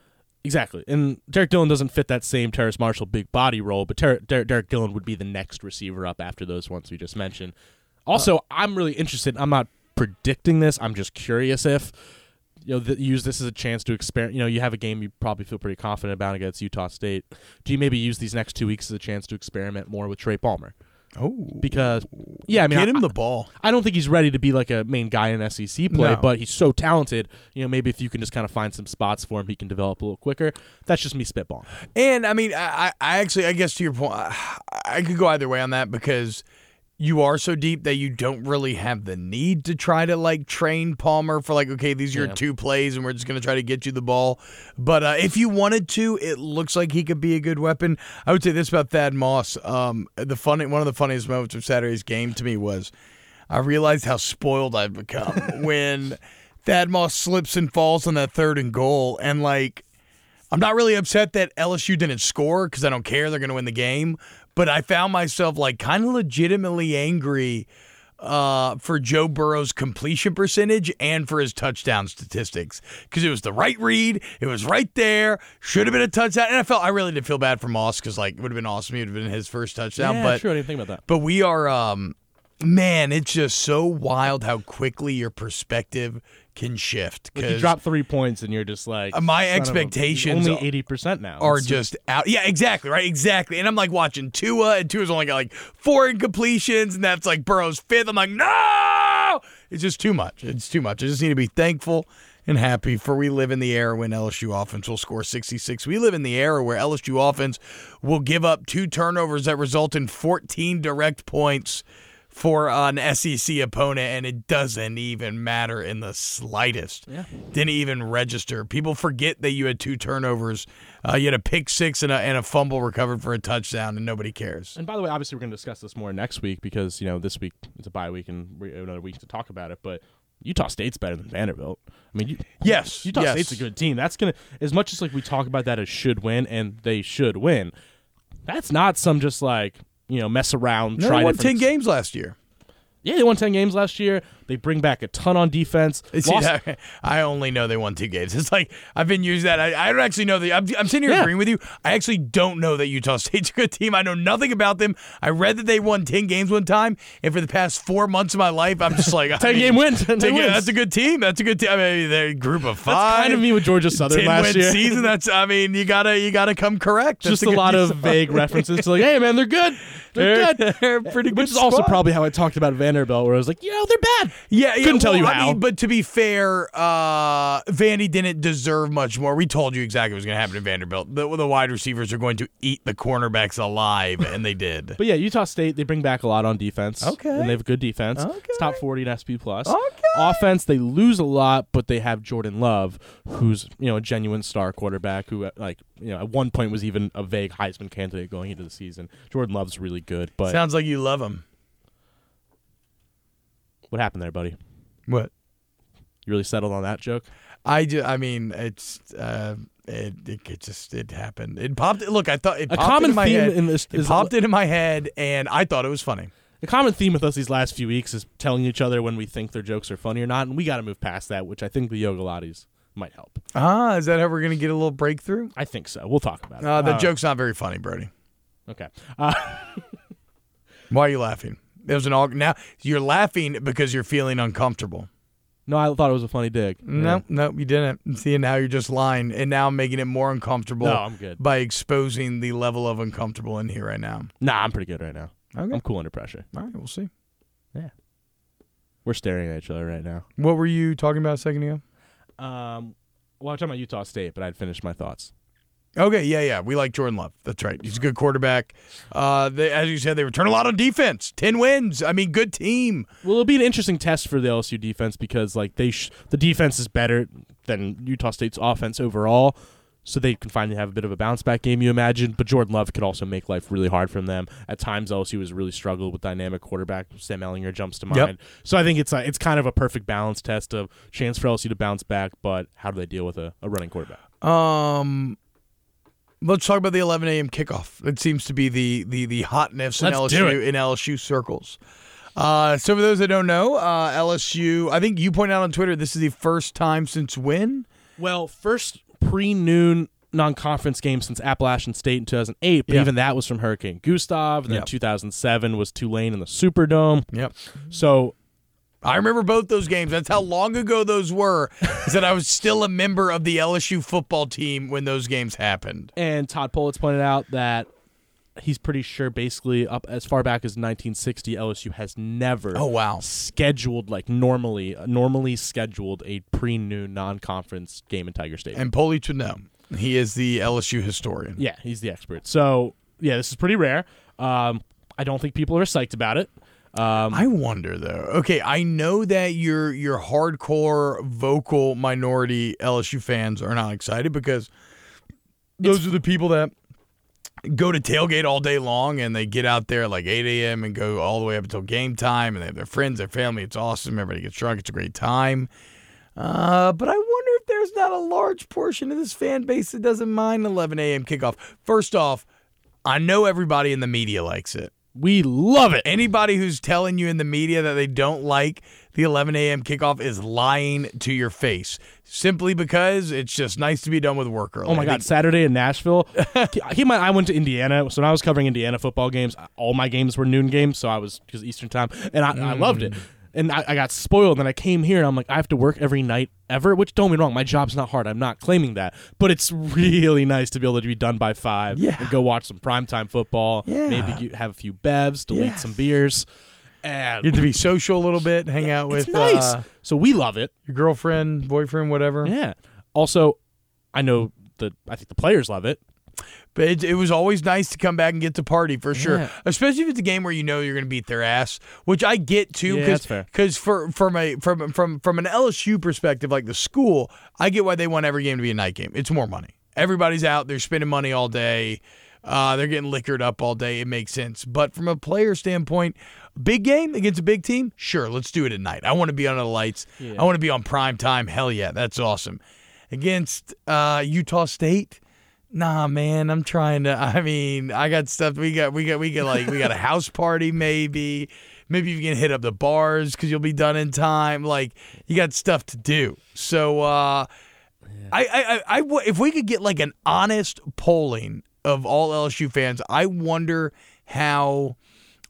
Exactly. And Derrick Dillon doesn't fit that same Terrace Marshall big body role, but Ter- Der- Derrick Dillon would be the next receiver up after those ones we just mentioned. Also, uh, I'm really interested. I'm not predicting this. I'm just curious if you know th- use this as a chance to experiment. You know, you have a game you probably feel pretty confident about against Utah State. Do you maybe use these next two weeks as a chance to experiment more with Trey Palmer? Oh, Because yeah, I mean, get I- him the ball. I don't think he's ready to be like a main guy in SEC play, No. but he's so talented. You know, maybe if you can just kind of find some spots for him, he can develop a little quicker. That's just me spitballing. And I mean, I, I I actually, I guess to your point, I, I could go either way on that because you are so deep that you don't really have the need to try to like train Palmer for like, okay, these are your Yeah. two plays, and we're just gonna try to get you the ball. But uh, if you wanted to, it looks like he could be a good weapon. I would say this about Thad Moss. Um, the funny, one of the funniest moments of Saturday's game to me was I realized how spoiled I've become when Thad Moss slips and falls on that third and goal, and like. I'm not really upset that LSU didn't score because I don't care. They're going to win the game. But I found myself like kind of legitimately angry uh, for Joe Burrow's completion percentage and for his touchdown statistics because it was the right read. It was right there. Should have been a touchdown. And I felt I really did feel bad for Moss because like it would have been awesome. It would have been his first touchdown. yeah, but true. I didn't think about that. but we are um man, it's just so wild how quickly your perspective can shift. Like you drop three points and you're just like my of a- expectations only eighty percent now are It's- just out. Yeah, exactly, right? Exactly. And I'm like watching Tua, and Tua's only got like four incompletions, and that's like Burrow's fifth. I'm like, no! It's just too much. It's too much. I just need to be thankful and happy for we live in the era when LSU offense will score 66. We live in the era where LSU offense will give up two turnovers that result in 14 direct points for an SEC opponent, and it doesn't even matter in the slightest. Yeah. Didn't even register. People forget that you had two turnovers. Uh, you had a pick six and a, and a fumble recovered for a touchdown, and nobody cares. And by the way, obviously we're going to discuss this more next week because you know this week it's a bye week and we have another week to talk about it. But Utah State's better than Vanderbilt. I mean, you, Yes, Utah yes. State's a good team. That's gonna as much as like we talk about that as should win and they should win. That's not some just like you know mess around. No, try they won different- 10 games last year. Yeah, they won ten games last year. They bring back a ton on defense. See, Lost- that- I only know they won two games. It's like I've been using that. I, I don't actually know that. I'm, I'm sitting here Yeah. agreeing with you. I actually don't know that Utah State's a good team. I know nothing about them. I read that they won ten games one time, and for the past four months of my life, I'm just like I 10 mean, game win, 10 10 wins. That's a good team. That's a good team. I mean, they're a group of five. That's kind of me with Georgia Southern ten last win year. season. That's. I mean, you gotta you gotta come correct. That's just a, good lot of vague references to like, hey man, they're good. They're good. They're a pretty good. Which is also probably how I talked about Vanderbilt, where I was like, you know, they're bad. Yeah, yeah Couldn't tell well, you I how. mean, but to be fair, uh, Vandy didn't deserve much more. We told you exactly what was going to happen to Vanderbilt. The, the wide receivers are going to eat the cornerbacks alive, and they did. But yeah, Utah State they bring back a lot on defense. Okay. and they have good defense. Okay. It's top forty in SP plus. Okay. Offense they lose a lot, but they have Jordan Love, who's you know a genuine star quarterback who uh, like you know at one point was even a vague Heisman candidate going into the season. Jordan Love's really good, but Sounds like you love them. What happened there, buddy? What? You really settled on that joke? I just, I mean, it's uh, it, it, it just it happened. It popped. Look, I thought it A common into my theme head. in this it popped into my head, and I thought it was funny. The common theme with us these last few weeks is telling each other when we think their jokes are funny or not, and we got to move past that, which I think the Yoga Lattes might help. Ah, is that how we're gonna get a little breakthrough? I think so. We'll talk about it. Uh, the Uh, joke's not very funny, Brody. Okay. Uh, Why are you laughing? There was an all now you're laughing because you're feeling uncomfortable. No, I thought it was a funny dig. No, no, you didn't. See, now you're just lying, and now I'm making it more uncomfortable No, I'm good. by exposing the level of uncomfortable in here right now. Nah, I'm pretty good right now. Okay, I'm cool under pressure. all right, we'll see. Yeah, we're staring at each other right now. What were you talking about a second ago? Um, well, I'm talking about Utah State, but I'd finished my thoughts. Okay, yeah, yeah, we like Jordan Love. That's right. He's a good quarterback. Uh, they, as you said, they return a lot on defense. Ten wins. I mean, good team. Well, it'll be an interesting test for the LSU defense because like they sh- the defense is better than Utah State's offense overall, so they can finally have a bit of a bounce back game. You imagine, but Jordan Love could also make life really hard for them. At times, LSU has really struggled with dynamic quarterback. Sam Ehlinger jumps to mind. Yep. So I think it's a, it's kind of a perfect balance test of chance for LSU to bounce back, but how do they deal with a, a running quarterback? Um, let's talk about the 11 a.m. kickoff. It seems to be the the the hotness in Let's LSU in LSU circles. Uh, so for those that don't know, uh, LSU. I think you pointed out on Twitter this is the first time since when? Well, first pre noon non conference game since Appalachian State in 2008, but Yeah. even that was from Hurricane Gustav. And then Yep. 2007 was Tulane in the Superdome. Yep. So, I remember both those games. That's how long ago those were. is that I was still a member of the LSU football team when those games happened. and Todd Politz pointed out that he's pretty sure basically up as far back as 1960, LSU has never Oh wow. scheduled, like normally, normally scheduled a pre noon non conference game in Tiger Stadium. And Polich would know. He is the LSU historian. Yeah, he's the expert. So yeah, this is pretty rare. Um, I don't think people are psyched about it. Um, I wonder though. Okay, I know that your your hardcore vocal minority LSU fans are not excited because those are the people that go to tailgate all day long and they get out there at like 8 a.m. and go all the way up until game time and they have their friends, their family. It's awesome. Everybody gets drunk. It's a great time. Uh, but I wonder if there's not a large portion of this fan base that doesn't mind 11 a.m. kickoff. First off, I know everybody in the media likes it. We love it. Anybody who's telling you in the media that they don't like the 11 a.m. kickoff is lying to your face simply because it's just nice to be done with work early. Oh my God! Saturday in Nashville. Mind, I went to Indiana, so when I was covering Indiana football games, all my games were noon games, so I was because Eastern time, and I, I loved it. Mm. And I, I got spoiled, and I came here, and I'm like, I have to work every night ever. Which don't get me wrong, my job's not hard. I'm not claiming that, but it's really nice to be able to be done by five Yeah. and go watch some primetime football. Yeah. Maybe have a few bevs, delete Yes. some beers, and You have to be social a little bit, hang out with it's nice. uh, so we love it. your girlfriend, boyfriend, whatever. Yeah. Also, I know the I think the players love it. But it, it was always nice to come back and get to party for sure, Yeah. especially if it's a game where you know you're going to beat their ass, which I get too. Yeah, fair. Because for from a from from from an LSU perspective, like the school, I get why they want every game to be a night game. It's more money. Everybody's out. They're spending money all day. Uh, they're getting liquored up all day. It makes sense. But from a player standpoint, big game against a big team, sure, let's do it at night. I want to be under the lights. Yeah. I want to be on prime time. Hell yeah, that's awesome. Against uh, Utah State, Nah, man, I'm trying to. I mean, I got stuff. We got, we got, we got like, we got a house party, maybe. Maybe you can hit up the bars because you'll be done in time. Like, you got stuff to do. So, uh, I, I, I, I w- if we could get like an honest polling of all LSU fans, I wonder how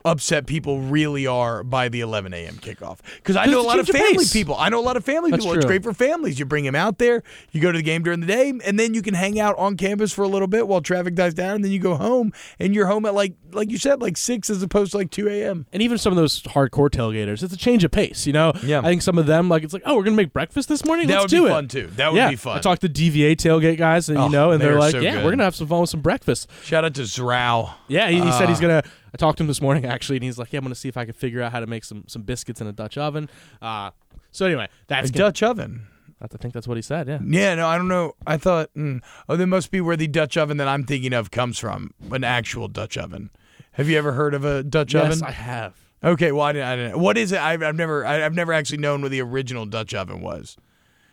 upset people really are by the 11 a.m. kickoff. Because I know a lot of family pace. people. I know a lot of family That's people. It's great for families. You bring them out there, you go to the game during the day, and then you can hang out on campus for a little bit while traffic dies down, and then you go home, and you're home at like, like you said, like six as opposed to like 2 a.m. and even some of those hardcore tailgaters, it's a change of pace. You know, Yeah. I think some of them like it's like, oh, we're gonna make breakfast this morning. That Let's would do be it. fun too. That would yeah, be fun. I talked to DVA tailgate guys, and Oh, you know, and they they're like, so yeah, good. we're gonna have some fun with some breakfast. Shout out to Zrao. Yeah, he, he said he's Uh, gonna. I talked to him this morning actually, and he's like, yeah, I'm gonna see if I can figure out how to make some some biscuits in a Dutch oven. Uh, so anyway, that's A gonna- Dutch oven. I think that's what he said. Yeah. Yeah, no, I don't know. I thought, mm, oh, that must be where the Dutch oven that I'm thinking of comes from, an actual Dutch oven. Have you ever heard of a Dutch Yes, oven? I have. Okay, well, I didn't, I didn't. What is it? I've, I've never, I, I've never actually known what the original Dutch oven was.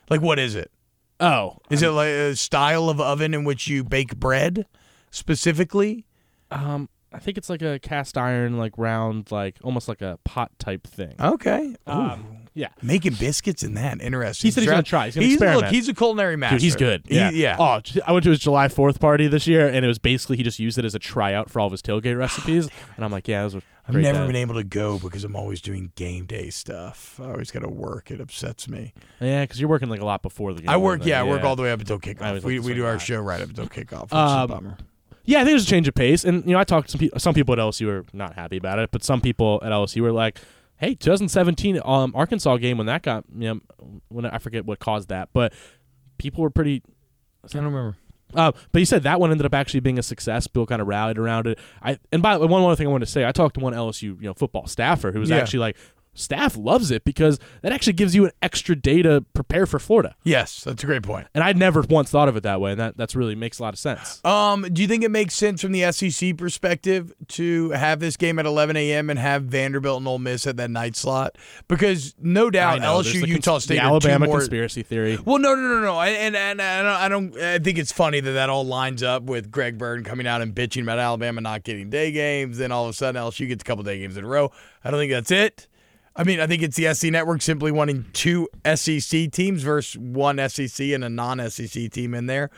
Like, what is it? Oh, Is it like a style of oven in which you bake bread, specifically? um, I think it's like a cast iron, like round, like almost like a pot type thing. Okay. Ooh. Um, Yeah. Making biscuits in that interesting. He said he's Dra- gonna try. He's gonna experiment. look, he's a culinary master. Dude, he's good. He- Yeah. yeah. Oh, I went to his July 4th party this year, and it was basically he just used it as a tryout for all of his tailgate recipes. And I'm like, yeah, those were I've never day. been able to go because I'm always doing game day stuff. I always got to work. It upsets me. Yeah, because you're working like a lot before the game. I work, and then- yeah, I work all the way up until I kickoff. We, like we do our by. show right up until kickoff, which is Um, a bummer. Yeah, I think there's a change of pace, and you know, I talked to some people. Some people at LSU were not happy about it, but some people at LSU were like, "Hey, 2017 um, Arkansas game when that got, you know, when I forget what caused that, but people were pretty." I don't remember. Uh, but he said that one ended up actually being a success. Bill kind of rallied around it. I and by the way, one other thing I wanted to say, I talked to one LSU you know football staffer who was Yeah. actually like, staff loves it because that actually gives you an extra day to prepare for Florida. Yes, that's a great point. And I'd never once thought of it that way, and that that's really makes a lot of sense. Um, do you think it makes sense from the SEC perspective to have this game at 11 a.m. and have Vanderbilt and Ole Miss at that night slot? Because no doubt know, LSU, the cons- Utah State, the are two Alabama more- conspiracy theory. Well, no, no, no, no. I- And and, and I don't. I think it's funny that that all lines up with Greg Byrne coming out and bitching about Alabama not getting day games. Then all of a sudden LSU gets a couple day games in a row. I don't think that's it. I mean, I think it's the SC network simply wanting two SEC teams versus one SEC and a non-SEC team in there.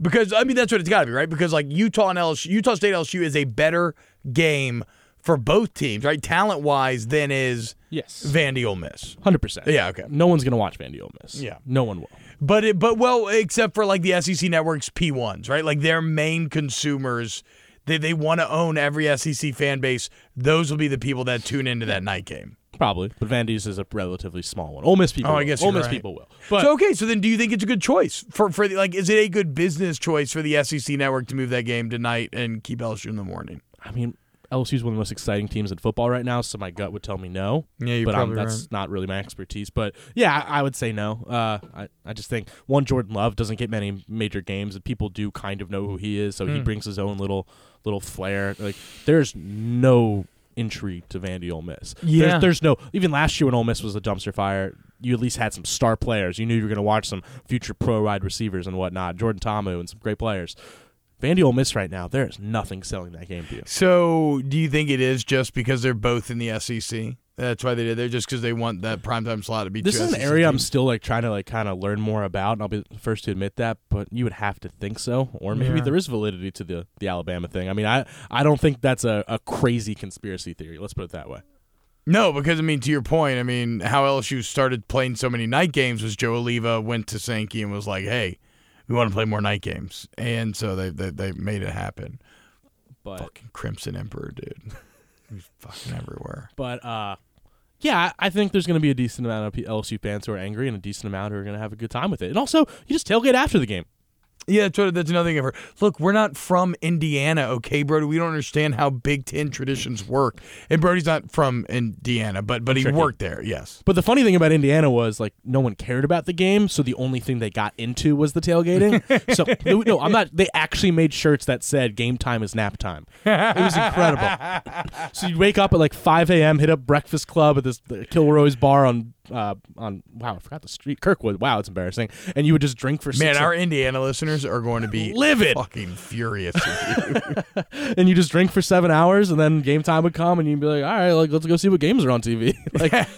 Because I mean, that's what it's got to be, right? Because like Utah and LSU, Utah State LSU is a better game for both teams, right? Talent wise, than is Yes, Vandy Ole Miss. hundred percent. Yeah, okay. No one's gonna watch Vandy Ole Miss. Yeah. no one will. But it, but well, except for like the SEC network's P1s, right? Like their main consumers, they they want to own every SEC fan base. Those will be the people that tune into that night game. Probably, but Vandy's is a relatively small one. Ole Miss people. Oh, I will. guess Ole Miss right. people will. But so okay, so then do you think it's a good choice for for the, like is it a good business choice for the SEC network to move that game tonight and keep LSU in the morning? I mean, LSU is one of the most exciting teams in football right now, so my gut would tell me no. Yeah, you're but um, that's right. not really my expertise. But yeah, I, I would say no. Uh, I, I just think one Jordan Love doesn't get many major games, and people do kind of know who he is, so Hmm. he brings his own little little flair. Like there's no intrigue to Vandy Ole Miss. Yeah. there's, there's no even last year when Ole Miss was a dumpster fire. You at least had some star players. You knew you were going to watch some future pro wide receivers and whatnot. Jordan Ta'amu and some great players. Vandy Ole Miss right now, there is nothing selling that game to you. So do you think it is just because they're both in the SEC? That's why they did. They're just because they want that primetime slot to be. This is an area I'm still like trying to like kind of learn more about, and I'll be the first to admit that. But you would have to think so, or maybe Yeah. there is validity to the the Alabama thing. I mean, I I don't think that's a, a crazy conspiracy theory. Let's put it that way. No, because I mean, to your point, I mean, how LSU started playing so many night games was Joe Alleva went to Sankey and was like, "Hey, we want to play more night games," and so they they, they made it happen. But Fucking Crimson Emperor, dude, he's fucking everywhere. but uh, yeah, I think there's going to be a decent amount of LSU fans who are angry, and a decent amount who are going to have a good time with it. And also, you just tailgate after the game. Yeah, that's, another thing ever. Look, we're not from Indiana, okay, Brody? We don't understand how Big Ten traditions work. And Brody's not from Indiana, but but he Tricky. worked there. Yes. But the funny thing about Indiana was like no one cared about the game, so the only thing they got into was the tailgating. so no, I'm not. They actually made shirts that said "Game time is nap time." It was incredible. so you wake up at like 5 a.m., hit up Breakfast Club at this Kilroy's bar on uh on wow I forgot the street Kirkwood. Wow, it's embarrassing. And you would just drink for Man, our Indiana listeners are going to be Livid. fucking furious with you. and you just drink for seven hours, and then game time would come, and you'd be like, "All right, like let's go see what games are on TV." like,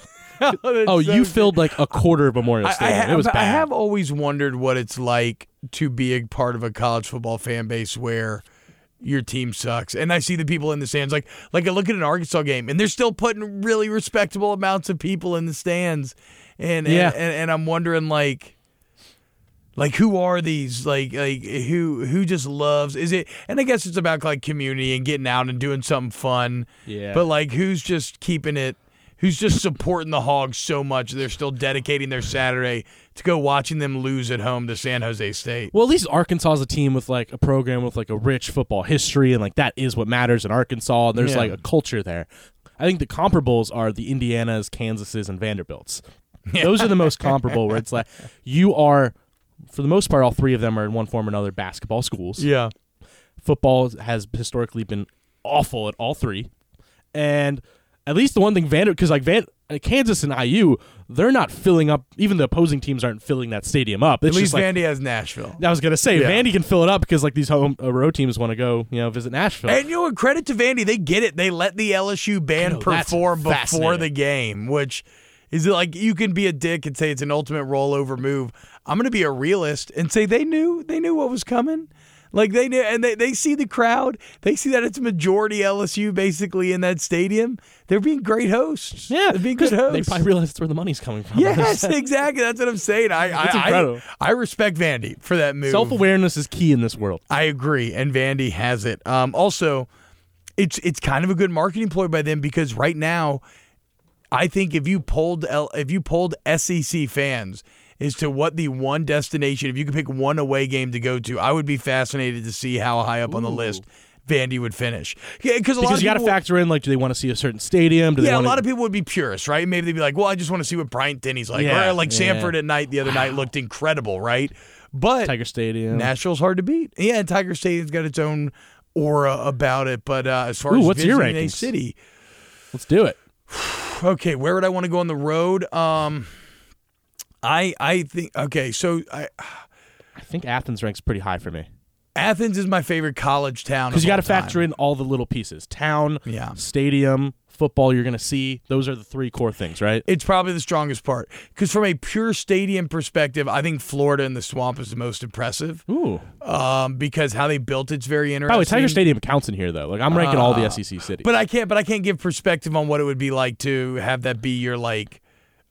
oh, you filled like a quarter of Memorial I, I Stadium. it was bad. I have always wondered what it's like to be a part of a college football fan base where your team sucks. And I see the people in the stands like like I look at an Arkansas game and they're still putting really respectable amounts of people in the stands. And Yeah. and, and, and I'm wondering like like who are these like like who who just loves is it and I guess it's about like community and getting out and doing something fun. Yeah. But like who's just keeping it who's just supporting the Hogs so much they're still dedicating their Saturday to go watching them lose at home to San Jose State. Well, at least Arkansas is a team with like a program with like a rich football history, and like that is what matters in Arkansas. And there's Yeah. like a culture there. I think the comparables are the Indianas, Kansases, and Vanderbilts. Those are the most comparable. Where it's like you are, for the most part, all three of them are in one form or another basketball schools. Yeah. Football has historically been awful at all three, and at least the one thing Vander because like Van. uh, Kansas and IU, they're not filling up. Even the opposing teams aren't filling that stadium up. It's At least like, Vandy has Nashville. I was gonna say Yeah. Vandy can fill it up because like these home uh, road teams want to go, you know, visit Nashville. And you know? Credit to Vandy, they get it. They let the LSU band know, perform before the game, which Is like you can be a dick and say it's an ultimate rollover move? I'm going to be a realist and say they knew they knew what was coming. Like they knew, and they, they see the crowd. They see that it's majority LSU basically in that stadium. They're being great hosts. Yeah, they're being good hosts. They probably realize that's where the money's coming from. yes, exactly. That's what I'm saying. I I. I I respect Vandy for that move. Self awareness is key in this world. I agree, and Vandy has it. Um, also, it's it's kind of a good marketing ploy by them because right now, I think if you polled L, if you polled SEC fans as to what the one destination, if you could pick one away game to go to, I would be fascinated to see how high up on the list Vandy would finish. Yeah, because a lot Because you got to factor in like, do they want to see a certain stadium? Do they yeah, a lot of people would be purists, right? Maybe they'd be like, "Well, I just want to see what Bryant Denny's like," Yeah, or like yeah. Sanford at night the other night looked incredible, right? But Tiger Stadium. Nashville's hard to beat. Yeah, and Tiger Stadium's got its own aura about it. But uh, as far Ooh, as what's your a city, Let's do it. okay, where would I want to go on the road? Um, I I think okay, so I, I think Athens ranks pretty high for me Athens is my favorite college town because you got to factor in all the little pieces: town, Yeah. stadium, football. You're going to see those are the three core things, right? It's probably the strongest part because from a pure stadium perspective, I think Florida and the Swamp is the most impressive. Ooh. Um, because how they built it's very interesting. By the way, Tiger Stadium counts in here though. Like I'm ranking all the SEC cities. But I can't. But I can't give perspective on what it would be like to have that be your like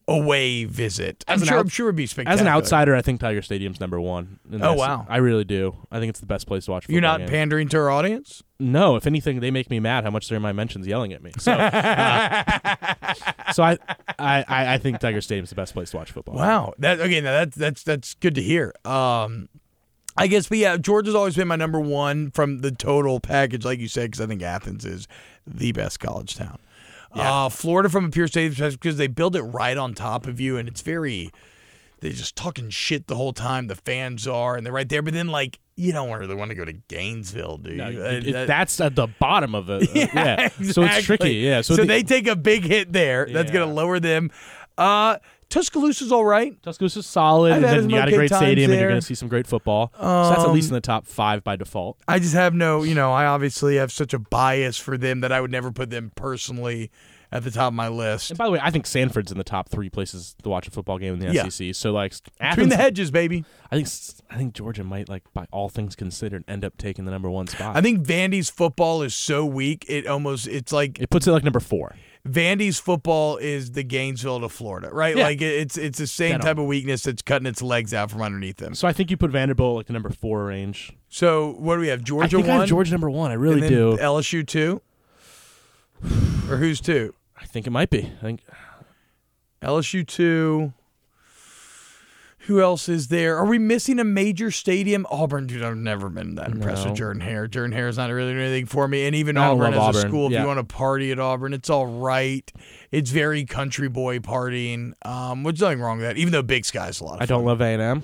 away visit. I'm As an sure. out- I'm sure it'd be spectacular. As an outsider, I think Tiger Stadium's number one. in Oh, wow. I really do. I think it's the best place to watch. you're not pandering to our audience. No, if anything, they make me mad how much they're in my mentions yelling at me. So, uh, so I, I, I I think Tiger Stadium's the best place to watch football. Wow. That okay. Now that's that's that's good to hear. Um, I guess, but yeah, Georgia's always been my number one from the total package, like you said, because I think Athens is the best college town. Yeah. Uh, Florida from a pure stadium perspective because they build it right on top of you, and it's very. They're just talking shit the whole time. The fans are, and they're right there. But then, like, you don't really want to go to Gainesville, dude. No, Uh, it- it- that's at the bottom of it. Uh, yeah. So it's tricky. Yeah. So, So, the, they take a big hit there. That's going to lower them. Uh, Tuscaloosa's all right. Tuscaloosa's solid, I've and had then some you got a okay great times stadium, and there. you're going to see some great football. so that's at least in the top five by default. I just have no, you know, I obviously have such a bias for them that I would never put them personally at the top of my list. And by the way, I think Sanford's in the top three places to watch a football game in the Yeah. SEC. So like, Between Athens, the hedges, baby. I think s- I think Georgia might like, by all things considered, end up taking the number one spot. I think Vandy's football is so weak. It almost, it's like it puts it like number four. Vandy's football is the Gainesville to Florida, right? Yeah. Like it's it's the same Dead on. type of weakness that's cutting its legs out from underneath them. So I think you put Vanderbilt like the number four range. So what do we have? I Georgia think I one, have Georgia number one. I really do. LSU two, or who's two? I think it might be. I think LSU two. Who else is there? Are we missing a major stadium? Auburn, dude, I've never been that impressed with Jordan Hare. Jordan Hare is not really doing anything for me. And even I Auburn as a school, if yeah. you want to party at Auburn, it's all right. It's very country boy partying, um, which is nothing wrong with that. Even though Big Sky's a lot of I don't love A and M.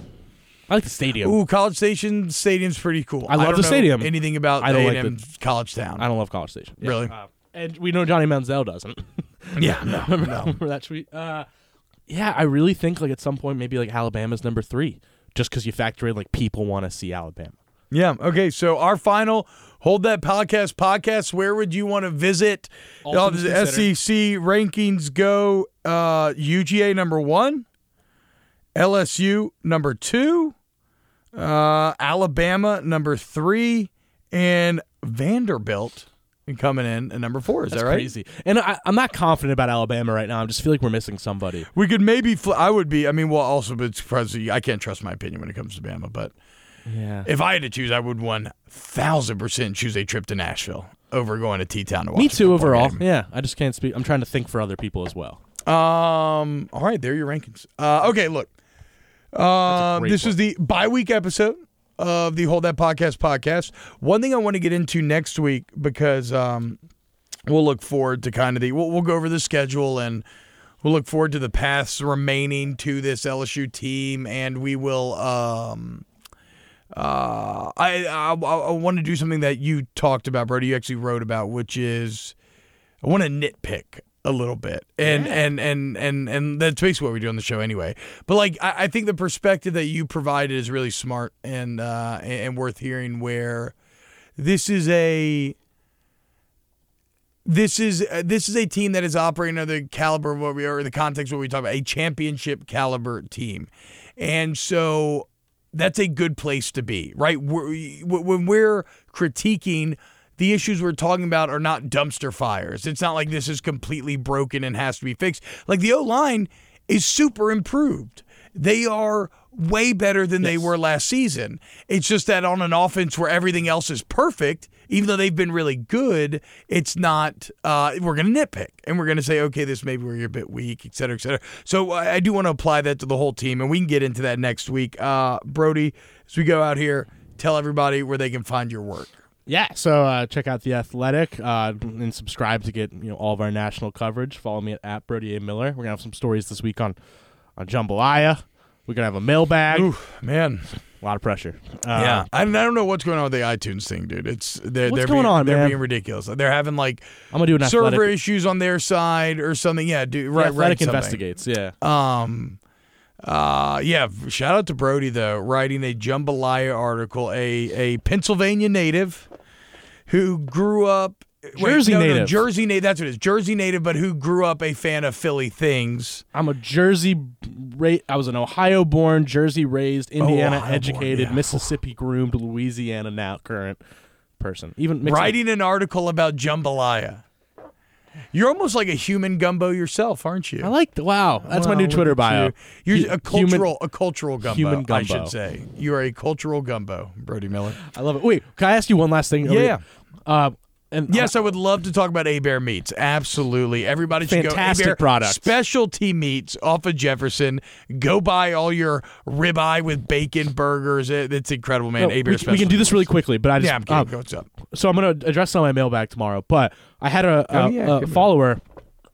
I like the stadium. Ooh, College Station Stadium's pretty cool. I love don't the stadium. Anything about I don't like A&M College Town? I don't love College Station. Yeah. Really? Uh, and we know Johnny Manziel doesn't. yeah, no, remember, no. remember that tweet? Uh, yeah, I really think like at some point maybe like Alabama's number three, just because you factor in like people want to see Alabama. Yeah. Okay. So our final hold that podcast podcast. Where would you want to visit? All the considered. SEC rankings go uh, UGA number one, LSU number two, uh, Alabama number three, and Vanderbilt coming in at number four. Is That's that right? crazy. And I, I'm not confident about Alabama right now. I just feel like we're missing somebody. We could maybe. Fl- I would be. I mean, well, also, but surprised I can't trust my opinion when it comes to Bama. But Yeah. if I had to choose, I would one thousand percent choose a trip to Nashville over going to T Town to watch. Me too overall. game. Yeah. I just can't speak. I'm trying to think for other people as well. Um. All right, there are your rankings. Uh, okay, look. Um, this one. is the bye week episode of the Hold That Podcast podcast. One thing I want to get into next week because um, we'll look forward to kind of the we'll, we'll go over the schedule and we'll look forward to the paths remaining to this LSU team, and we will. Um, uh, I I, I want to do something that you talked about, Brody. You actually wrote about, which is I want to nitpick a little bit, and and and and and that's basically what we do on the show anyway. But like, I, I think the perspective that you provided is really smart and uh, and, and worth hearing. Where this is a this is uh, this is a team that is operating under the caliber of what we are, the context of what we talk about, a championship caliber team, and so that's a good place to be, right? We're, when we're critiquing the issues we're talking about are not dumpster fires. It's not like this is completely broken and has to be fixed. Like the O line is super improved. They are way better than yes. they were last season. It's just that on an offense where everything else is perfect, even though they've been really good, it's not. Uh, we're going to nitpick and we're going to say, okay, this maybe where you're a bit weak, et cetera, et cetera. So I do want to apply that to the whole team, and we can get into that next week. Uh, Brody, as we go out here, tell everybody where they can find your work. Yeah, so uh, check out the Athletic uh, and subscribe to get you know all of our national coverage. Follow me at, at Brody A Miller. We're gonna have some stories this week on on jambalaya. We're gonna have a mailbag. Ooh, man, a lot of pressure. Uh, yeah, I, I don't know what's going on with the iTunes thing, dude. It's they're, what's they're going being, on, They're man? being ridiculous. They're having like I'm gonna do an server athletic. issues on their side or something. Yeah, dude. Right, athletic right. investigates. Yeah. Um. Uh, yeah. Shout out to Brody though, writing a jambalaya article. A a Pennsylvania native who grew up Jersey wait, no, native. No, Jersey native. That's what it is. Jersey native, but who grew up a fan of Philly things. I'm a Jersey. Ra- I was an Ohio-born, Jersey-raised, Indiana-educated, oh, yeah. Mississippi-groomed, Louisiana now current person. Even writing an article about jambalaya. You're almost like a human gumbo yourself, aren't you? I like the wow. That's well, my new Twitter bio. You. are a cultural, human, a cultural gumbo, human gumbo. I should say. You are a cultural gumbo, Brody Miller. I love it. Wait, can I ask you one last thing? Yeah. Uh, and yes, I would love to talk about Hebert Meats. Absolutely, everybody should Fantastic go. Hebert product, specialty meats off of Jefferson. Go buy all your ribeye with bacon burgers. It, it's incredible, man. No, Bear. we, we, can do this really quickly, but I just yeah, I'm kidding. Um, What's up? So I'm gonna address on my mailbag tomorrow. But I had a, oh, a, yeah, a follower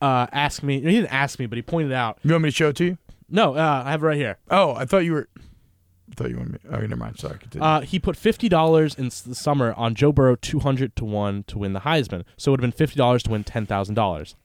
uh, ask me. He didn't ask me, but he pointed out. You want me to show it to you? No, uh, I have it right here. Oh, I thought you were. Thought you wanted me. Oh, never mind. Sorry. Continue. Uh, he put fifty dollars in the summer on Joe Burrow, two hundred to one to win the Heisman. So it would have been fifty dollars to win ten thousand dollars.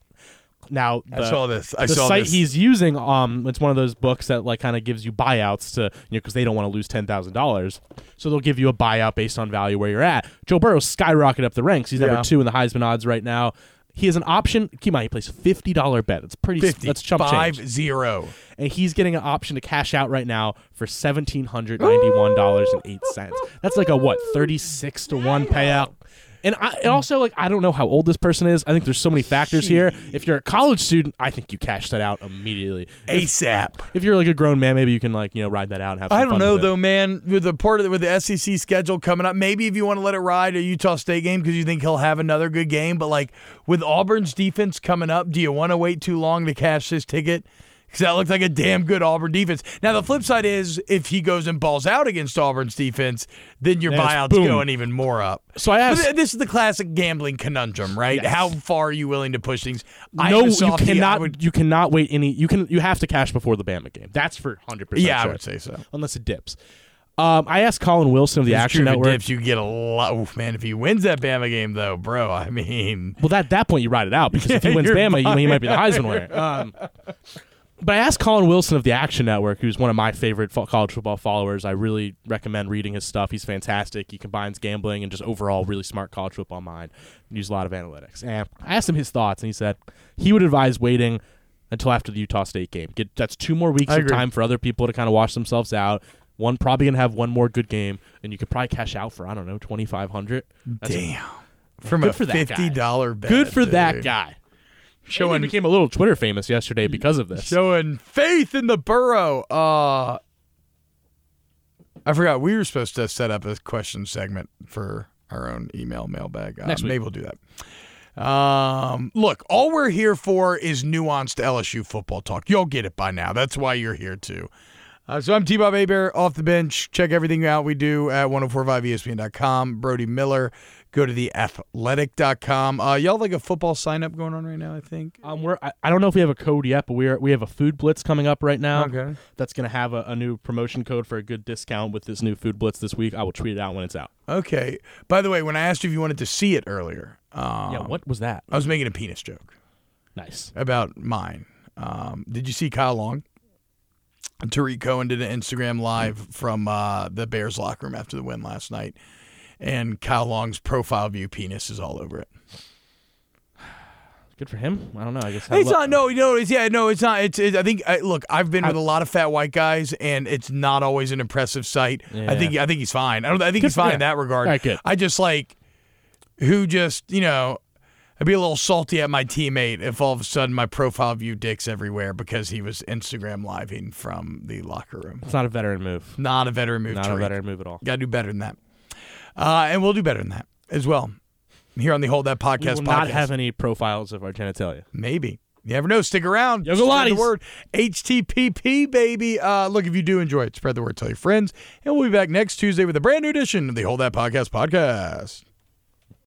Now the, I saw this. I the saw site this. he's using, um, it's one of those books that like kind of gives you buyouts to you know because they don't want to lose ten thousand dollars, so they'll give you a buyout based on value where you're at. Joe Burrow skyrocketed up the ranks. He's number Yeah. two in the Heisman odds right now. He has an option. Keep in mind, he plays fifty dollar bet. It's pretty. 50. That's chump Five change. zero. And he's getting an option to cash out right now for seventeen hundred ninety one dollars and eight cents. That's like a what thirty six to one payout. And, I, and also, like, I don't know how old this person is. I think there's so many factors here. If you're a college student, I think you cash that out immediately. ASAP. If you're like a grown man, maybe you can like you know ride that out and have. Some I don't fun know with it. though, man. With the part of the, with the SEC schedule coming up, maybe if you want to let it ride a Utah State game because you think he'll have another good game, but like with Auburn's defense coming up, do you want to wait too long to cash this ticket? Because that looked like a damn good Auburn defense. Now the flip side is if he goes and balls out against Auburn's defense, then your it's buyout's boom. going even more up. So I asked. this is the classic gambling conundrum, right? Yes. How far are you willing to push things? No, you cannot. would- you cannot wait any. You can. You have to cash before the Bama game. That's for hundred percent. yeah, I would say so. unless it dips. Um, I asked Collin Wilson of the It's Action if Network. dips, you get a lot. Oof, man, if he wins that Bama game, though, bro, I mean, Well, at that point, you ride it out because if he wins Bama, you, he might be the. Heisman winner. Um, but I asked Collin Wilson of the Action Network, who's one of my favorite fo- college football followers. I really recommend reading his stuff. He's fantastic. He combines gambling and just overall really smart college football mind. Use a lot of analytics. And I asked him his thoughts, and he said he would advise waiting until after the Utah State game. Get that's two more weeks of time for other people to kind of wash themselves out. One probably gonna have one more good game, and you could probably cash out for I don't know twenty five hundred. damn. From Good a for that fifty dollar bet. Good for that guy. Showing became a little Twitter famous yesterday because of this. showing faith in the burrow. Uh, I forgot we were supposed to set up a question segment for our own email mailbag. Uh, Next week. maybe we'll do that. Um, look, all we're here for is nuanced LSU football talk. You'll get it by now. That's why you're here too. Uh, so I'm T Bob Hebert off the bench. Check everything out we do at 1045ESPN.com. Brody Miller. Go to the athletic.com. Uh, y'all like a football sign up going on right now, I think. Um, we're I, I don't know if we have a code yet, but we are we have a food blitz coming up right now. Okay. That's gonna have a, a new promotion code for a good discount with this new food blitz this week. I will tweet it out when it's out. Okay. By the way, when I asked you if you wanted to see it earlier, um, yeah, what was that? I was making a penis joke Nice. about mine. Um, did you see Kyle Long? Tarik Cohen did an Instagram live from uh, the Bears locker room after the win last night, and Kyle Long's profile view penis is all over it. Good for him. I don't know. I guess It's not. No, no. It's yeah. No, it's not. It's. it's I think. I, look, I've been I- with a lot of fat white guys, and it's not always an impressive sight. I think. I think he's fine. I don't. I think Good he's fine yeah. in that regard. All right, good. I just like who just you know. I'd be a little salty at my teammate if all of a sudden my profile view dicks everywhere because he was Instagram living from the locker room. It's not a veteran move. Not a veteran move. Not a veteran move at all. Got to do better than that. Uh, and we'll do better than that as well. Here on the Hold That We Podcast will podcast. not have any profiles of our genitalia. Maybe. You never know. Stick around. Spread the word. HTPP, baby. Uh, look, if you do enjoy it, spread the word. Tell your friends. And we'll be back next Tuesday with a brand new edition of the Hold That Podcast podcast.